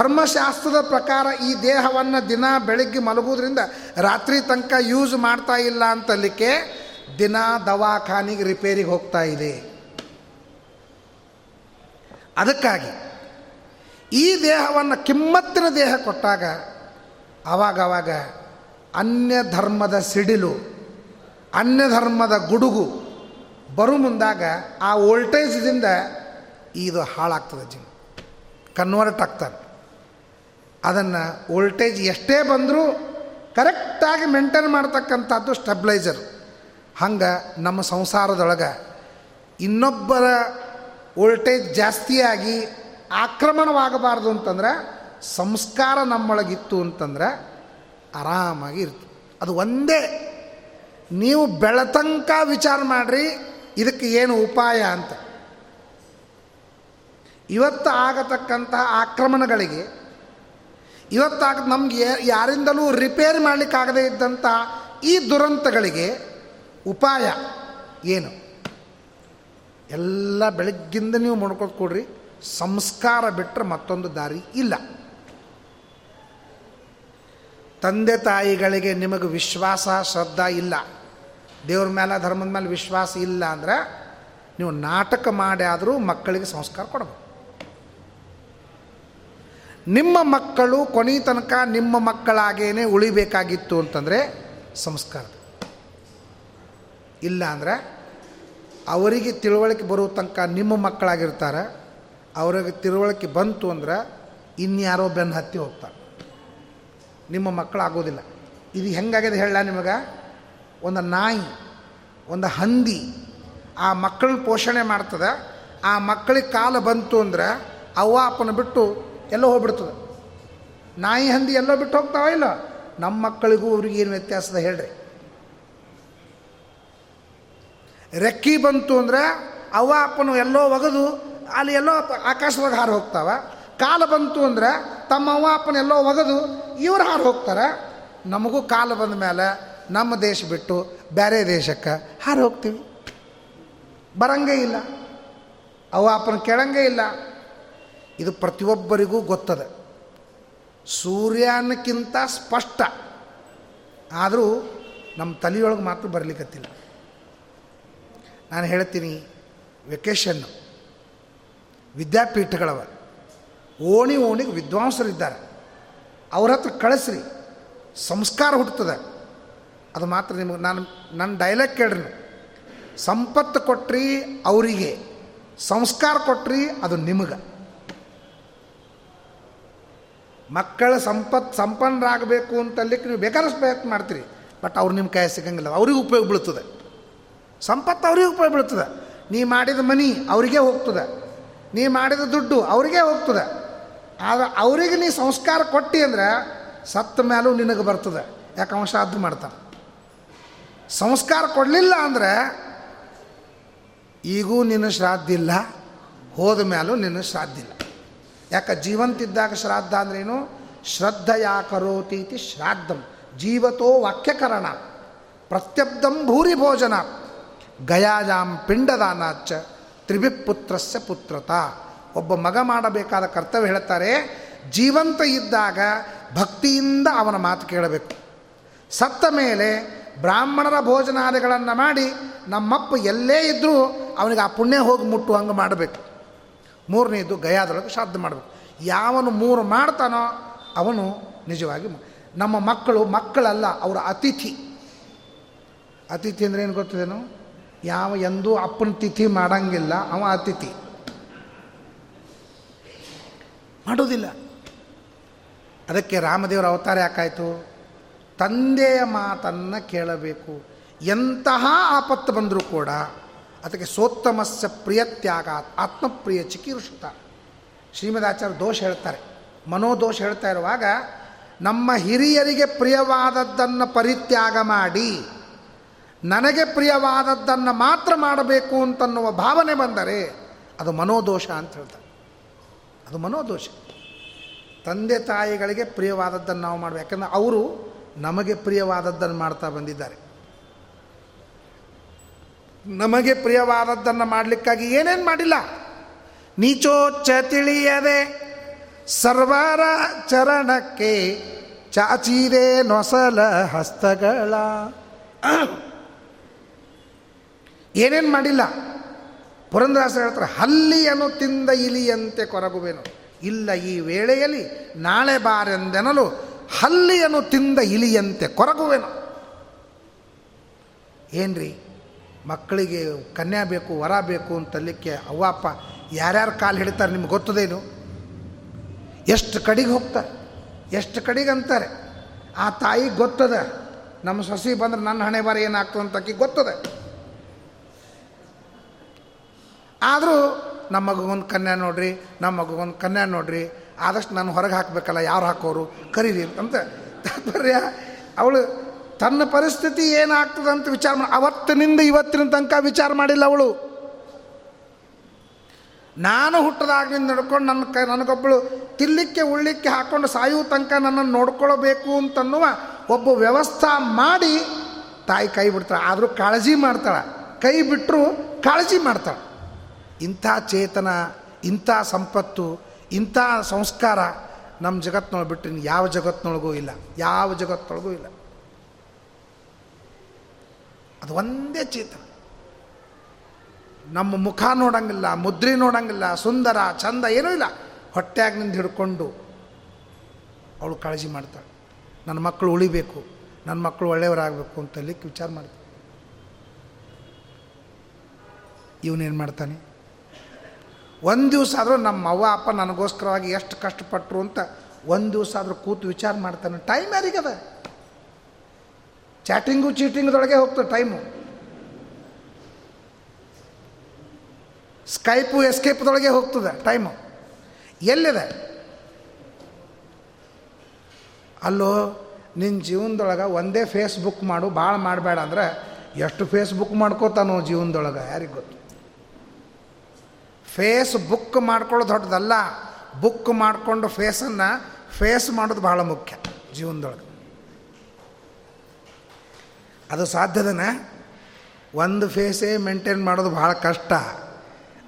ಧರ್ಮಶಾಸ್ತ್ರದ ಪ್ರಕಾರ ಈ ದೇಹವನ್ನು ದಿನ ಬೆಳಗ್ಗೆ ಮಲಗುವುದರಿಂದ ರಾತ್ರಿ ತನಕ ಯೂಸ್ ಮಾಡ್ತಾ ಇಲ್ಲ ಅಂತಲಿಕ್ಕೆ ದಿನ ದವಾಖಾನಿಗೆ ರಿಪೇರಿಗೆ ಹೋಗ್ತಾ ಇದೆ. ಅದಕ್ಕಾಗಿ ಈ ದೇಹವನ್ನು ಕಿಮ್ಮತ್ತಿನ ದೇಹ ಕೊಟ್ಟಾಗ ಆವಾಗವಾಗ ಅನ್ಯ ಧರ್ಮದ ಸಿಡಿಲು, ಅನ್ಯ ಧರ್ಮದ ಗುಡುಗು ಬರು ಮುಂದಾಗ ಆ ವೋಲ್ಟೇಜ್ದಿಂದ ಇದು ಹಾಳಾಗ್ತದೆ ಜಿಮ್ ಕನ್ವರ್ಟ್ ಆಗ್ತಾರೆ. ಅದನ್ನು ವೋಲ್ಟೇಜ್ ಎಷ್ಟೇ ಬಂದರೂ ಕರೆಕ್ಟಾಗಿ ಮೇಂಟೈನ್ ಮಾಡ್ತಕ್ಕಂಥದ್ದು ಸ್ಟೆಬ್ಲೈಸರ್. ಹಂಗೆ ನಮ್ಮ ಸಂಸಾರದೊಳಗೆ ಇನ್ನೊಬ್ಬರ ವೋಲ್ಟೇಜ್ ಜಾಸ್ತಿಯಾಗಿ ಆಕ್ರಮಣವಾಗಬಾರ್ದು ಅಂತಂದ್ರೆ ಸಂಸ್ಕಾರ ನಮ್ಮೊಳಗಿತ್ತು ಅಂತಂದ್ರೆ ಆರಾಮಾಗಿ ಇರ್ತದೆ ಅದು ಒಂದೇ. ನೀವು ಬೆಳತಂಕ ವಿಚಾರ ಮಾಡಿರಿ, ಇದಕ್ಕೆ ಏನು ಉಪಾಯ ಅಂತ. ಇವತ್ತು ಆಗತಕ್ಕಂತಹ ಆಕ್ರಮಣಗಳಿಗೆ ಇವತ್ತಾಗ ನಮಗೆ ಯಾರಿಂದಲೂ ರಿಪೇರ್ ಮಾಡಲಿಕ್ಕಾಗದೇ ಇದ್ದಂಥ ಈ ದುರಂತಗಳಿಗೆ ಉಪಾಯ ಏನು? ಎಲ್ಲ ಬೆಳಗ್ಗಿಂದ ನೀವು ಮಾಡ್ಕೊತ ಕೊಡ್ರಿ, ಸಂಸ್ಕಾರ ಬಿಟ್ಟರೆ ಮತ್ತೊಂದು ದಾರಿ ಇಲ್ಲ. ತಂದೆ ತಾಯಿಗಳಿಗೆ ನಿಮಗೆ ವಿಶ್ವಾಸ, ಶ್ರದ್ಧಾ ಇಲ್ಲ. ದೇವ್ರ ಮೇಲೆ ಧರ್ಮದ ಮೇಲೆ ವಿಶ್ವಾಸ ಇಲ್ಲ ಅಂದ್ರೆ ನೀವು ನಾಟಕ ಮಾಡಿ ಆದರೂ ಮಕ್ಕಳಿಗೆ ಸಂಸ್ಕಾರ ಕೊಡಬೇಕು. ನಿಮ್ಮ ಮಕ್ಕಳು ಕೊನೆ ತನಕ ನಿಮ್ಮ ಮಕ್ಕಳಾಗೇನೆ ಉಳಿಬೇಕಾಗಿತ್ತು ಅಂತಂದರೆ ಸಂಸ್ಕಾರ ಇಲ್ಲ ಅಂದರೆ ಅವರಿಗೆ ತಿಳುವಳಿಕೆ ಬರೋ ತನಕ ನಿಮ್ಮ ಮಕ್ಕಳಾಗಿರ್ತಾರೆ, ಅವ್ರಿಗೆ ತಿಳುವಳಿಕೆ ಬಂತು ಅಂದ್ರೆ ಇನ್ಯಾರೋ ಬೆನ್ನು ಹತ್ತಿ ಹೋಗ್ತಾರೆ. ನಿಮ್ಮ ಮಕ್ಕಳಾಗೋದಿಲ್ಲ. ಇದು ಹೆಂಗಾಗಿದೆ ಹೇಳ ನಿಮಗೆ? ಒಂದು ನಾಯಿ, ಒಂದು ಹಂದಿ ಆ ಮಕ್ಕಳನ್ನ ಪೋಷಣೆ ಮಾಡ್ತದೆ, ಆ ಮಕ್ಕಳಿಗೆ ಕಾಲ ಬಂತು ಅಂದ್ರೆ ಅವ್ವ ಅಪ್ಪನ ಬಿಟ್ಟು ಎಲ್ಲೋ ಹೋಗ್ಬಿಡ್ತದೆ. ನಾಯಿ ಹಂದಿ ಎಲ್ಲೋ ಬಿಟ್ಟು ಹೋಗ್ತಾವ ಇಲ್ಲ? ನಮ್ಮ ಮಕ್ಕಳಿಗೂ ಅವ್ರಿಗೆ ಏನು ವ್ಯತ್ಯಾಸದ ಹೇಳ್ರಿ? ರೆಕ್ಕಿ ಬಂತು ಅಂದರೆ ಅವ್ವ ಅಪ್ಪನು ಎಲ್ಲೋ ಒಗೆದು, ಅಲ್ಲಿ ಎಲ್ಲೋ ಆಕಾಶದಾಗ ಹಾರು ಹೋಗ್ತಾವ. ಕಾಲ ಬಂತು ಅಂದರೆ ತಮ್ಮ ಅವ್ವ ಅಪ್ಪನ ಎಲ್ಲೋ ಒಗೆದು, ಇವ್ರು ಹಾರು ಹೋಗ್ತಾರೆ. ನಮಗೂ ಕಾಲ ಬಂದ ಮೇಲೆ ನಮ್ಮ ದೇಶ ಬಿಟ್ಟು ಬೇರೆ ದೇಶಕ್ಕೆ ಹಾರು ಹೋಗ್ತೀವಿ. ಬರಂಗೇ ಇಲ್ಲ. ಅವ್ವ ಅಪ್ಪನ ಕೆಳಂಗೇ ಇಲ್ಲ. ಇದು ಪ್ರತಿಯೊಬ್ಬರಿಗೂ ಗೊತ್ತದೆ. ಸೂರ್ಯನಕ್ಕಿಂತ ಸ್ಪಷ್ಟ. ಆದರೂ ನಮ್ಮ ತಲೆಯೊಳಗೆ ಮಾತ್ರ ಬರಲಿಕ್ಕತ್ತಿಲ್ಲ ನಾನು ಹೇಳ್ತೀನಿ ವೆಕೇಷನ್ನು ವಿದ್ಯಾಪೀಠಗಳವ. ಓಣಿ ಓಣಿಗೆ ವಿದ್ವಾಂಸರಿದ್ದಾರೆ. ಅವ್ರ ಹತ್ರ ಕಳಿಸ್ರಿ. ಸಂಸ್ಕಾರ ಹುಟ್ಟುತ್ತದೆ. ಅದು ಮಾತ್ರ ನಿಮಗೆ, ನಾನು, ನನ್ನ ಡೈಲಾಗ್ ಕೇಳ್ರಿ ಸಂಪತ್ತು ಕೊಟ್ರಿ ಅವರಿಗೆ. ಸಂಸ್ಕಾರ ಕೊಟ್ರಿ ಅದು ನಿಮಗೆ. ಮಕ್ಕಳ ಸಂಪತ್ತು ಸಂಪನ್ನರಾಗಬೇಕು ಅಂತಲ್ಲಿಕ್ಕೆ ನೀವು ಬೇಕಾದಷ್ಟು ಪ್ರಯತ್ನ ಮಾಡ್ತೀರಿ. ಬಟ್ ಅವ್ರು ನಿಮ್ಮ ಕೈ ಸಿಗಂಗಿಲ್ಲ. ಅವ್ರಿಗೆ ಉಪಯೋಗ ಬೀಳ್ತದೆ. ಸಂಪತ್ತು ಅವ್ರಿಗೆ ಉಪಯೋಗ ಬೀಳ್ತದೆ. ನೀ ಮಾಡಿದ ಮನಿ ಅವರಿಗೆ ಹೋಗ್ತದೆ. ನೀ ಮಾಡಿದ ದುಡ್ಡು ಅವರಿಗೆ ಹೋಗ್ತದೆ. ಆದ್ರೆ ಅವರಿಗೆ ನೀ ಸಂಸ್ಕಾರ ಕೊಟ್ಟಿ ಅಂದ್ರೆ ಸತ್ತ ಮೇಲೂ ನಿನಗೆ ಬರ್ತದೆ. ಯಾಕೆ ಅಂಶ ಅದು ಮಾಡ್ತಾನೆ. ಸಂಸ್ಕಾರ ಕೊಡಲಿಲ್ಲ ಅಂದರೆ ಈಗೂ ನಿನ್ನ ಶ್ರಾದ್ದಿಲ್ಲ. ಹೋದ ಮೇಲೂ ನಿನ್ನ ಶ್ರಾದ್ದಿಲ್ಲ. ಯಾಕೆ ಜೀವಂತಿದ್ದಾಗ ಶ್ರಾದ್ದ ಅಂದ್ರೇನು? ಶ್ರದ್ಧಯಾಕರೋತಿ ಇತಿ ಶ್ರಾದ್ದಂ. ಜೀವತೋ ವಾಕ್ಯಕರಣ. ಪ್ರತ್ಯಬ್ಧಂ ಭೂರಿ ಭೋಜನ ಗಯಾಜಾಂ ಪಿಂಡದಾನಾಚ ತ್ರಿವಿಪುತ್ರಸ್ಯ ಪುತ್ರತ. ಒಬ್ಬ ಮಗ ಮಾಡಬೇಕಾದ ಕರ್ತವ್ಯ ಹೇಳ್ತಾರೆ, ಜೀವಂತ ಇದ್ದಾಗ ಭಕ್ತಿಯಿಂದ ಅವನ ಮಾತು ಕೇಳಬೇಕು. ಸತ್ತ ಮೇಲೆ ಬ್ರಾಹ್ಮಣರ ಭೋಜನಾದಿಗಳನ್ನು ಮಾಡಿ ನಮ್ಮಪ್ಪ ಎಲ್ಲೇ ಇದ್ದರೂ ಅವನಿಗೆ ಆ ಪುಣ್ಯ ಹೋಗಿ ಮುಟ್ಟು ಹಂಗೆ ಮಾಡಬೇಕು. ಮೂರನೇದು ಗಯಾದೊಳಗೆ ಶ್ರಾದ್ದ ಮಾಡಬೇಕು. ಯಾವನು ಮೂರು ಮಾಡ್ತಾನೋ ಅವನು ನಿಜವಾಗಿ ನಮ್ಮ ಮಕ್ಕಳು ಮಕ್ಕಳಲ್ಲ, ಅವರ ಅತಿಥಿ. ಅತಿಥಿ ಅಂದರೆ ಏನು ಗೊತ್ತದೇನು? ಯಾವ ಎಂದೂ ಅಪ್ಪನ ತಿಥಿ ಮಾಡಂಗಿಲ್ಲ, ಅವ ಅತಿಥಿ. ಮಾಡೋದಿಲ್ಲ ಅದಕ್ಕೆ ರಾಮದೇವರ ಅವತಾರ ಯಾಕಾಯಿತು? ತಂದೆಯ ಮಾತನ್ನು ಕೇಳಬೇಕು. ಎಂತಹ ಆಪತ್ತು ಬಂದರೂ ಕೂಡ ಅದಕ್ಕೆ ಸೋತ್ತಮಸ್ಯ ಪ್ರಿಯತ್ಯಾಗ ಆತ್ಮಪ್ರಿಯ ಚಿಕೀರ್ಷುತ. ಶ್ರೀಮದಾಚಾರ್ಯ ದೋಷ ಹೇಳ್ತಾರೆ. ಮನೋದೋಷ ಹೇಳ್ತಾ ಇರುವಾಗ, ನಮ್ಮ ಹಿರಿಯರಿಗೆ ಪ್ರಿಯವಾದದ್ದನ್ನು ಪರಿತ್ಯಾಗ ಮಾಡಿ, ನನಗೆ ಪ್ರಿಯವಾದದ್ದನ್ನು ಮಾತ್ರ ಮಾಡಬೇಕು ಅಂತನ್ನುವ ಭಾವನೆ ಬಂದರೆ, ಅದು ಮನೋದೋಷ ಅಂತ ಹೇಳ್ತಾರೆ. ಅದು ಮನೋದೋಷ. ತಂದೆ ತಾಯಿಗಳಿಗೆ ಪ್ರಿಯವಾದದ್ದನ್ನು ನಾವು ಮಾಡಬೇಕು. ಯಾಕಂದರೆ ಅವರು ನಮಗೆ ಪ್ರಿಯವಾದದ್ದನ್ನು ಮಾಡ್ತಾ ಬಂದಿದ್ದಾರೆ. ನಮಗೆ ಪ್ರಿಯವಾದದ್ದನ್ನು ಮಾಡಲಿಕ್ಕಾಗಿ ಏನೇನು ಮಾಡಿಲ್ಲ? ನೀಚೋಚ್ಚ ತಿಳಿಯದೆ ಸರ್ವರ ಚರಣಕ್ಕೆ ಚಾಚಿರೆ ನೊಸಲ ಹಸ್ತಗಳ. ಏನೇನು ಮಾಡಿಲ್ಲ? ಪುರಂದರಾಸ ಹೇಳ್ತಾರೆ, ಹಲ್ಲಿಯನ್ನು ತಿಂದ ಇಲಿಯಂತೆ ಕೊರಗುವೆನು. ಇಲ್ಲ, ಈ ವೇಳೆಯಲ್ಲಿ ನಾಳೆ ಬಾರೆಂದೆನಲು ಹಲ್ಲಿಯನ್ನು ತಿಂದ ಇಲಿಯಂತೆ ಕೊರಗುವೆನು. ಏನ್ರಿ? ಮಕ್ಕಳಿಗೆ ಕನ್ಯಾ ಬೇಕು, ವರ ಬೇಕು ಅಂತಲ್ಲಿಕ್ಕೆ ಅವ್ವ ಅಪ್ಪ ಯಾರ್ಯಾರು ಕಾಲು ಹಿಡಿತಾರೆ ನಿಮ್ಗೆ ಗೊತ್ತದೇನು? ಎಷ್ಟು ಕಡೆಗೆ ಹೋಗ್ತಾರೆ, ಎಷ್ಟು ಕಡೆಗೆ ಅಂತಾರೆ? ಆ ತಾಯಿ ಗೊತ್ತದ, ನಮ್ಮ ಸೊಸಿ ಬಂದ್ರೆ ನನ್ನ ಹಣೆ ಬಾರಿ ಏನಾಗ್ತದೆ ಅಂತ ಆಕಿ ಗೊತ್ತದ. ಆದರೂ ನಮ್ಮ ಮಗಗೊಂದು ಕನ್ಯಾ ನೋಡ್ರಿ, ನಮ್ಮ ಮಗಗೊಂದು ಕನ್ಯಾ ನೋಡ್ರಿ, ಆದಷ್ಟು ನಾನು ಹೊರಗೆ ಹಾಕಬೇಕಲ್ಲ, ಯಾರು ಹಾಕೋರು? ಕರೀರಿ ಅಂತ. ತಾತ್ಪರ್ಯ, ಅವಳು ತನ್ನ ಪರಿಸ್ಥಿತಿ ಏನಾಗ್ತದೆ ಅಂತ ವಿಚಾರ ಮಾಡಿ, ಅವತ್ತಿನಿಂದ ಇವತ್ತಿನ ತನಕ ವಿಚಾರ ಮಾಡಿಲ್ಲ ಅವಳು. ನಾನು ಹುಟ್ಟದಾಗಿಂದ ನಡ್ಕೊಂಡು ನನ್ನ ಕೈ ನನಗೊಬ್ಬಳು ತಿಲ್ಲಿಕ್ಕೆ ಉಳ್ಳಿಕ್ಕೆ ಹಾಕ್ಕೊಂಡು ಸಾಯುವ ತನಕ ನನ್ನನ್ನು ನೋಡ್ಕೊಳ್ಬೇಕು ಅಂತನ್ನುವ ಒಬ್ಬ ವ್ಯವಸ್ಥೆ ಮಾಡಿ ತಾಯಿ ಕೈ ಬಿಡ್ತಾಳೆ. ಆದರೂ ಕಾಳಜಿ ಮಾಡ್ತಾಳೆ. ಕೈ ಬಿಟ್ಟರು ಕಾಳಜಿ ಮಾಡ್ತಾಳೆ. ಇಂಥ ಚೇತನ, ಇಂಥ ಸಂಪತ್ತು, ಇಂಥ ಸಂಸ್ಕಾರ ನಮ್ಮ ಜಗತ್ತಿನೊಳಗೆ ಬಿಟ್ಟಿನ ಯಾವ ಜಗತ್ತಿನೊಳಗೂ ಇಲ್ಲ. ಯಾವ ಜಗತ್ತಿನೊಳಗೂ ಇಲ್ಲ. ಅದು ಒಂದೇ ಚೇತನ. ನಮ್ಮ ಮುಖ ನೋಡಂಗಿಲ್ಲ, ಮುದ್ರೆ ನೋಡಂಗಿಲ್ಲ, ಸುಂದರ, ಚಂದ ಏನೂ ಇಲ್ಲ. ಹೊಟ್ಟೆಯಾಗಿನಿಂದ ಹಿಡ್ಕೊಂಡು ಅವಳು ಕಾಳಜಿ ಮಾಡ್ತಾಳೆ. ನನ್ನ ಮಕ್ಕಳು ಉಳಿಬೇಕು, ನನ್ನ ಮಕ್ಕಳು ಒಳ್ಳೆಯವರಾಗಬೇಕು ಅಂತ ಲಿಕ್ಕೆ ವಿಚಾರ ಮಾಡ್ತಾಳೆ. ಇವನೇನು ಮಾಡ್ತಾನೆ? ಒಂದು ದಿವಸ ಆದರೂ ನಮ್ಮ ಅವ್ವ, ಅಪ್ಪ ನನಗೋಸ್ಕರವಾಗಿ ಎಷ್ಟು ಕಷ್ಟಪಟ್ಟರು ಅಂತ ಒಂದು ದಿವಸ ಆದರೂ ಕೂತು ವಿಚಾರ ಮಾಡ್ತಾನೆ. ಟೈಮ್ ಯಾರಿಗದ? ಚಾಟಿಂಗು ಚೀಟಿಂಗ್ದೊಳಗೆ ಹೋಗ್ತದೆ ಟೈಮು ಸ್ಕೈಪು ಎಸ್ಕೇಪ್ದೊಳಗೆ ಹೋಗ್ತದೆ ಟೈಮು ಎಲ್ಲಿದೆ? ಅಲ್ಲೋ ನಿನ್ನ ಜೀವನದೊಳಗೆ ಒಂದೇ ಫೇಸ್ಬುಕ್ ಮಾಡು ಭಾಳ ಮಾಡಬೇಡ ಅಂದ್ರೆ ಎಷ್ಟು ಫೇಸ್ಬುಕ್ ಮಾಡ್ಕೋತಾನೋ ಜೀವನದೊಳಗೆ, ಯಾರಿಗೆ ಗೊತ್ತು? ಫೇಸ್ ಬುಕ್ ಮಾಡ್ಕೊಳ್ಳೋದು ದೊಡ್ಡದಲ್ಲ ಬುಕ್ ಮಾಡಿಕೊಂಡು ಫೇಸನ್ನು ಫೇಸ್ ಮಾಡೋದು ಭಾಳ ಮುಖ್ಯ ಜೀವನದೊಳಗೆ. ಅದು ಸಾಧ್ಯದನ? ಒಂದು ಫೇಸೇ ಮೇಂಟೈನ್ ಮಾಡೋದು ಭಾಳ ಕಷ್ಟ.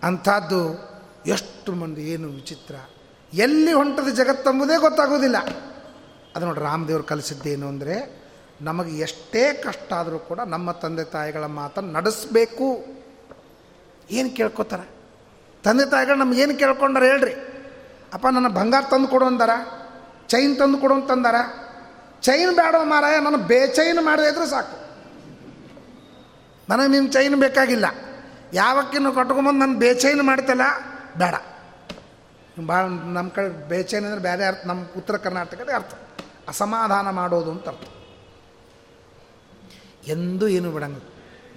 ಅಂಥದ್ದು ಎಷ್ಟು ಮಂದಿ ಏನು ವಿಚಿತ್ರ. ಎಲ್ಲಿ ಹೊಂಟದ ಜಗತ್ತಂಬುದೇ ಗೊತ್ತಾಗೋದಿಲ್ಲ ಅದು ನೋಡಿ ರಾಮದೇವ್ರು ಕಲಿಸಿದ್ದೇನು ಅಂದರೆ, ನಮಗೆ ಎಷ್ಟೇ ಕಷ್ಟ ಆದರೂ ಕೂಡ ನಮ್ಮ ತಂದೆ ತಾಯಿಗಳ ಮಾತನ್ನು ನಡೆಸಬೇಕು. ಏನು ಕೇಳ್ಕೊತಾರೆ? ತಂದೆ ತಾಯಿಗಳು ನಮ್ಗೆ ಏನು ಕೇಳ್ಕೊಂಡಾರ ಹೇಳ್ರಿ. ಅಪ್ಪ, ನನ್ನ ಬಂಗಾರ ತಂದು ಕೊಡು ಅಂದಾರ. ಚೈನ್ ತಂದು ಕೊಡು ಅಂತಂದಾರ ಚೈನ್ ಬೇಡ ಮಾರಾಯ, ನಾನು ಬೇಚೈನ್ ಮಾಡದೇ ಸಾಕು. ನನಗೆ ನಿಮ್ಮ ಚೈನ್ ಬೇಕಾಗಿಲ್ಲ. ಯಾವಕ್ಕಿನ್ನು ಕಟ್ಕೊಂಬಂದು ನಾನು ಬೇಚೈನ್ ಮಾಡ್ತಲ್ಲ ಬೇಡ. ಭಾಳ ನಮ್ಮ ಕಡೆ ಬೇಚೈನ್ ಅಂದರೆ ಬೇರೆ ಅರ್ಥ. ನಮ್ಮ ಉತ್ತರ ಕರ್ನಾಟಕದ ಅರ್ಥ. ಅಸಮಾಧಾನ ಮಾಡೋದು ಅಂತ ಅರ್ಥ. ಎಂದೂ ಏನು ಬಿಡಂಗ.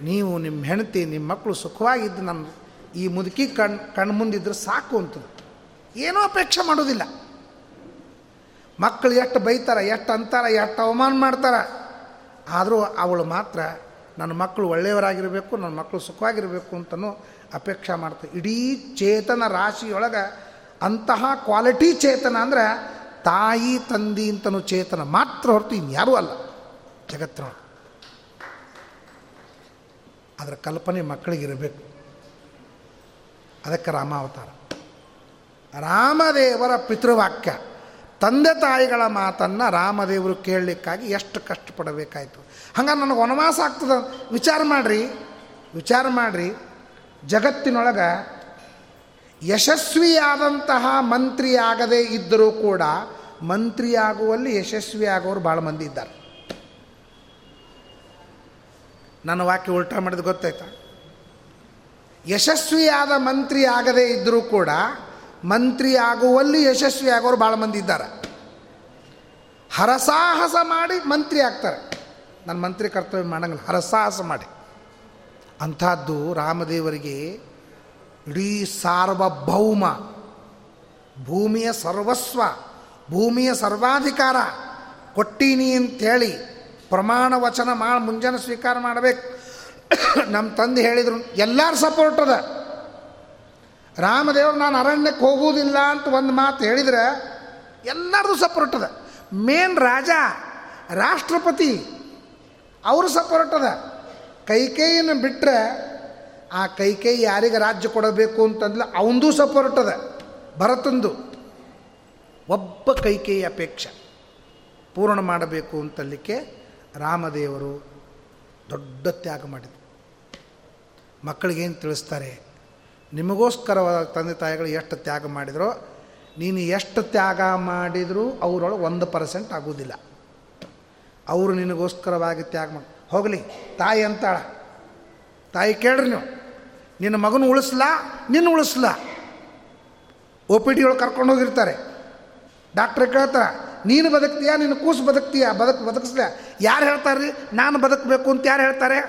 ನೀವು ನಿಮ್ಮ ಹೆಂಡತಿ ನಿಮ್ಮ ಮಕ್ಕಳು ಸುಖವಾಗಿದ್ದು ನನ್ನ ಈ ಮುದುಕಿ ಕಣ್ ಕಣ್ಣು ಮುಂದಿದ್ರೆ ಸಾಕು ಅಂತ. ಏನೂ ಅಪೇಕ್ಷೆ ಮಾಡೋದಿಲ್ಲ. ಮಕ್ಕಳು ಎಷ್ಟು ಬೈತಾರೆ, ಎಷ್ಟು ಅಂತಾರೆ, ಎಷ್ಟು ಅವಮಾನ ಮಾಡ್ತಾರೆ. ಆದರೂ ಅವಳು ಮಾತ್ರ ನನ್ನ ಮಕ್ಕಳು ಒಳ್ಳೆಯವರಾಗಿರಬೇಕು, ನನ್ನ ಮಕ್ಕಳು ಸುಖವಾಗಿರಬೇಕು ಅಂತಲೂ ಅಪೇಕ್ಷೆ ಮಾಡ್ತಾರೆ ಇಡೀ ಚೇತನ ರಾಶಿಯೊಳಗೆ ಅಂತಹ ಕ್ವಾಲಿಟಿ ಚೇತನ ಅಂದರೆ ತಾಯಿ, ತಂದಿ ಅಂತನೂ ಚೇತನ ಮಾತ್ರ ಹೊರತು ಇನ್ಯಾರೂ ಅಲ್ಲ. ಜಗತ್ತಿನೊಳಗೆ ಅದರ ಕಲ್ಪನೆ ಮಕ್ಕಳಿಗಿರಬೇಕು. ಅದಕ್ಕೆ ರಾಮಾವತಾರ. ರಾಮದೇವರ ಪಿತೃವಾಕ್ಯ. ತಂದೆ ತಾಯಿಗಳ ಮಾತನ್ನು ರಾಮದೇವರು ಕೇಳಲಿಕ್ಕಾಗಿ ಎಷ್ಟು ಕಷ್ಟಪಡಬೇಕಾಯ್ತು? ಹಂಗೆ ನನಗೆ ವನವಾಸ ಆಗ್ತದೆ. ವಿಚಾರ ಮಾಡಿರಿ ವಿಚಾರ ಮಾಡಿರಿ. ಜಗತ್ತಿನೊಳಗೆ ಯಶಸ್ವಿಯಾದಂತಹ ಮಂತ್ರಿ ಆಗದೇ ಇದ್ದರೂ ಕೂಡ ಮಂತ್ರಿಯಾಗುವಲ್ಲಿ ಯಶಸ್ವಿ ಆಗೋರು ಭಾಳ ಮಂದಿ ಇದ್ದಾರೆ. ನನ್ನ ವಾಕ್ಯ ಉಲ್ಟಾ ಮಾಡಿದ ಗೊತ್ತಾಯ್ತಾ? ಯಶಸ್ವಿಯಾದ ಮಂತ್ರಿ ಆಗದೇ ಇದ್ದರೂ ಕೂಡ ಮಂತ್ರಿ ಆಗುವಲ್ಲಿ ಯಶಸ್ವಿ ಆಗೋರು ಭಾಳ ಮಂದಿ ಇದ್ದಾರೆ. ಹರಸಾಹಸ ಮಾಡಿ ಮಂತ್ರಿ ಆಗ್ತಾರೆ. ನನ್ನ ಮಂತ್ರಿ ಕರ್ತವ್ಯ ಮಾಡಂಗಿಲ್ಲ. ಹರಸಾಹಸ ಮಾಡಿ. ಅಂಥದ್ದು ರಾಮದೇವರಿಗೆ ಇಡೀ ಸಾರ್ವಭೌಮ ಭೂಮಿಯ ಸರ್ವಸ್ವ, ಭೂಮಿಯ ಸರ್ವಾಧಿಕಾರ ಕೊಟ್ಟೀನಿ ಅಂತೇಳಿ ಪ್ರಮಾಣ ವಚನ ಮಾಡಿ ಮುಂಜಾನೆ ಸ್ವೀಕಾರ ಮಾಡಬೇಕು. ನಮ್ಮ ತಂದೆ ಹೇಳಿದರು, ಎಲ್ಲರೂ ಸಪೋರ್ಟ್ ಅದ. ರಾಮದೇವರು, ನಾನು ಅರಣ್ಯಕ್ಕೆ ಹೋಗುವುದಿಲ್ಲ ಅಂತ ಒಂದು ಮಾತು ಹೇಳಿದರೆ ಎಲ್ಲರದು ಸಪೋರ್ಟ್ ಅದ. ಮೇನ್ ರಾಜ, ರಾಷ್ಟ್ರಪತಿ ಅವರು ಸಪೋರ್ಟ್ ಅದ. ಕೈಕೇಯನ್ನು ಬಿಟ್ಟರೆ ಆ ಕೈಕೇಯಿ ಯಾರಿಗೆ ರಾಜ್ಯ ಕೊಡಬೇಕು ಅಂತಂದ್ರೆ ಸಪೋರ್ಟ್ ಅದ. ಭರತಂದು. ಒಬ್ಬ ಕೈಕೇಯಿ ಅಪೇಕ್ಷೆ. ಪೂರ್ಣ ಮಾಡಬೇಕು ಅಂತಲಿಕ್ಕೆ ರಾಮದೇವರು ದೊಡ್ಡ ತ್ಯಾಗ ಮಾಡಿದರು. ಮಕ್ಕಳಿಗೇನು ತಿಳಿಸ್ತಾರೆ? ನಿಮಗೋಸ್ಕರವಾದ ತಂದೆ ತಾಯಿಗಳು ಎಷ್ಟು ತ್ಯಾಗ ಮಾಡಿದರೋ, ನೀನು ಎಷ್ಟು ತ್ಯಾಗ ಮಾಡಿದರೂ ಅವರೊಳಗೆ ಒಂದು ಪರ್ಸೆಂಟ್ ಆಗೋದಿಲ್ಲ. ಅವರು ನಿನಗೋಸ್ಕರವಾಗಿ ತ್ಯಾಗ ಮಾಡಿ. ಹೋಗಲಿ, ತಾಯಿ ಅಂತಾಳ. ತಾಯಿ ಕೇಳ್ರಿ ನೀವು. ನಿನ್ನ ಮಗನ ಉಳಿಸ್ಲಾ, ನಿನ್ನ ಉಳಿಸ್ಲಾ. ಒ ಪಿ ಡಿ ಒಳಗೆ ಕರ್ಕೊಂಡು ಹೋಗಿರ್ತಾರೆ. ಡಾಕ್ಟ್ರ್ ಕೇಳ್ತಾರೆ, ನೀನು ಬದುಕ್ತೀಯಾ ನೀನು ಕೂಸು ಬದುಕ್ತೀಯಾ? ಬದುಕ್, ಬದುಕಿಸ್ಲ. ಯಾರು ಹೇಳ್ತಾರೆ ನಾನು ಬದುಕಬೇಕು ಅಂತ ಯಾರು ಹೇಳ್ತಾರೆ?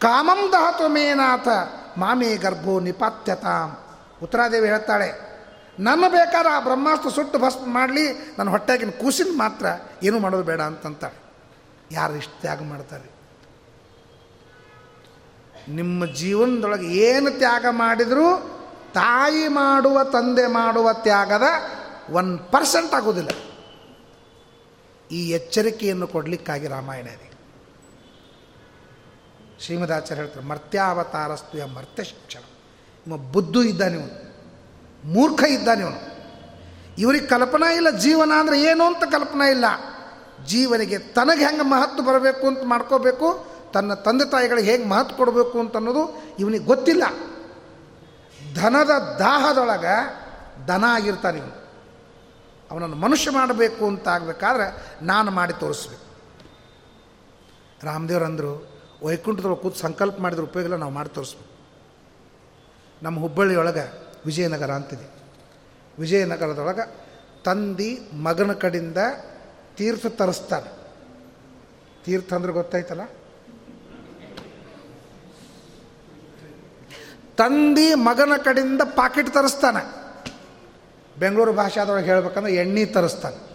ಕಾಮಂ ದಹತು ಮೇನಾಥ, ಮಾಮೇ ಗರ್ಭೋ ನಿಪಾತ್ಯತಾಂ. ಉತ್ತರಾದೇವಿ ಹೇಳ್ತಾಳೆ, ನನ್ನ ಬೇಕಾದ್ರೆ ಆ ಬ್ರಹ್ಮಾಸ್ತ್ರ ಸುಟ್ಟು ಭಸ್ಮ ಮಾಡಲಿ, ನನ್ನ ಹೊಟ್ಟೆಗಿನ ಕೂಸಿನ ಮಾತ್ರ ಏನೂ ಮಾಡೋದು ಬೇಡ ಅಂತಂತಾಳೆ. ಯಾರು ಇಷ್ಟು ತ್ಯಾಗ ಮಾಡ್ತಾರೆ? ನಿಮ್ಮ ಜೀವನದೊಳಗೆ ಏನು ತ್ಯಾಗ ಮಾಡಿದರೂ ತಾಯಿ ಮಾಡುವ, ತಂದೆ ಮಾಡುವ ತ್ಯಾಗದ ಒನ್ ಪರ್ಸೆಂಟ್ ಆಗೋದಿಲ್ಲ. ಈ ಎಚ್ಚರಿಕೆಯನ್ನು ಕೊಡಲಿಕ್ಕಾಗಿ ರಾಮಾಯಣ ಇದೆ ಶ್ರೀಮದಾಚಾರ್ಯ ಹೇಳ್ತಾರೆ, ಮರ್ತ್ಯಾವತಾರಸ್ತು ಎಂಬ ಮರ್ತ್ಯ ಶಿಕ್ಷಣ. ನಿಮ್ಮ ಬುದ್ಧು ಇದ್ದಾನೆ ಇವನು. ಮೂರ್ಖ ಇದ್ದಾನೆ ಇವನು. ಇವರಿಗೆ ಕಲ್ಪನಾ ಇಲ್ಲ ಜೀವನ ಅಂದರೆ ಏನು ಅಂತ ಕಲ್ಪನಾ ಇಲ್ಲ. ಜೀವನಿಗೆ ತನಗೆ ಹೆಂಗೆ ಮಹತ್ವ ಬರಬೇಕು ಅಂತ ಮಾಡ್ಕೋಬೇಕು, ತನ್ನ ತಂದೆ ತಾಯಿಗಳಿಗೆ ಹೇಗೆ ಮಹತ್ವ ಕೊಡಬೇಕು ಅಂತ ಅನ್ನೋದು ಇವನಿಗೆ ಗೊತ್ತಿಲ್ಲ. ಧನದ ದಾಹದೊಳಗೆ ದನ ಆಗಿರ್ತಾನೆ ಇವನು. ಅವನನ್ನು ಮನುಷ್ಯ ಮಾಡಬೇಕು ಅಂತ ಆಗಬೇಕಾದ್ರೆ ನಾನು ಮಾಡಿ ತೋರಿಸ್ಬೇಕು. ರಾಮದೇವ್ರಂದರು ವೈಕುಂಠದೊಳಗೆ ಕೂತು ಸಂಕಲ್ಪ ಮಾಡಿದ್ರೆ ಉಪಯೋಗ ನಾವು ಮಾಡಿ ತೋರಿಸ್ಬೇಕು. ನಮ್ಮ ಹುಬ್ಬಳ್ಳಿಯೊಳಗೆ ವಿಜಯನಗರ ಅಂತಿದೆ. ವಿಜಯನಗರದೊಳಗೆ ತಂದಿ ಮಗನ ಕಡೆಯಿಂದ ತೀರ್ಥ ತರಿಸ್ತಾನೆ. ತೀರ್ಥ ಅಂದ್ರೆ ಗೊತ್ತಾಯ್ತಲ್ಲ? ತಂದಿ ಮಗನ ಕಡೆಯಿಂದ ಪಾಕೆಟ್ ತರಿಸ್ತಾನೆ. ಬೆಂಗಳೂರು ಭಾಷಾದೊಳಗೆ ಹೇಳ್ಬೇಕಂದ್ರೆ ಎಣ್ಣೆ ತರಿಸ್ತಾನೆ.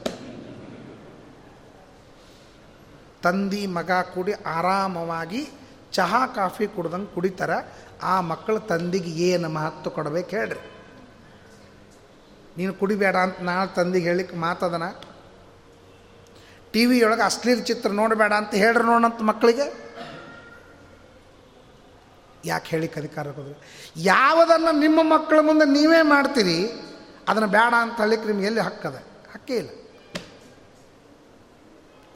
ತಂದಿ ಮಗ ಕೂಡಿ ಆರಾಮವಾಗಿ ಚಹಾ, ಕಾಫಿ ಕುಡ್ದಂಗೆ ಕುಡಿತಾರೆ. ಆ ಮಕ್ಕಳು ತಂದಿಗೆ ಏನು ಮಹತ್ವ ಕೊಡ್ಬೇಕು ಹೇಳ್ರಿ. ನೀನು ಕುಡಿಬೇಡ ಅಂತ ನಾಳೆ ತಂದಿಗೆ ಹೇಳಿಕ್ಕೆ ಮಾತದನ. ಟಿ ವಿಯೊಳಗೆ ಅಶ್ಲೀಲ ಚಿತ್ರ ನೋಡಬೇಡ ಅಂತ ಹೇಳ್ರಿ ನೋಡಂತ ಮಕ್ಕಳಿಗೆ. ಯಾಕೆ ಹೇಳಿ ಅಧಿಕಾರ ಯಾವುದನ್ನು ನಿಮ್ಮ ಮಕ್ಕಳ ಮುಂದೆ ನೀವೇ ಮಾಡ್ತೀರಿ, ಅದನ್ನು ಬೇಡ ಅಂತ ಹೇಳಿಕ್ಕೆ ನಿಮ್ಗೆ ಎಲ್ಲಿ ಹಕ್ಕದ ಹಕ್ಕೇ ಇಲ್ಲ.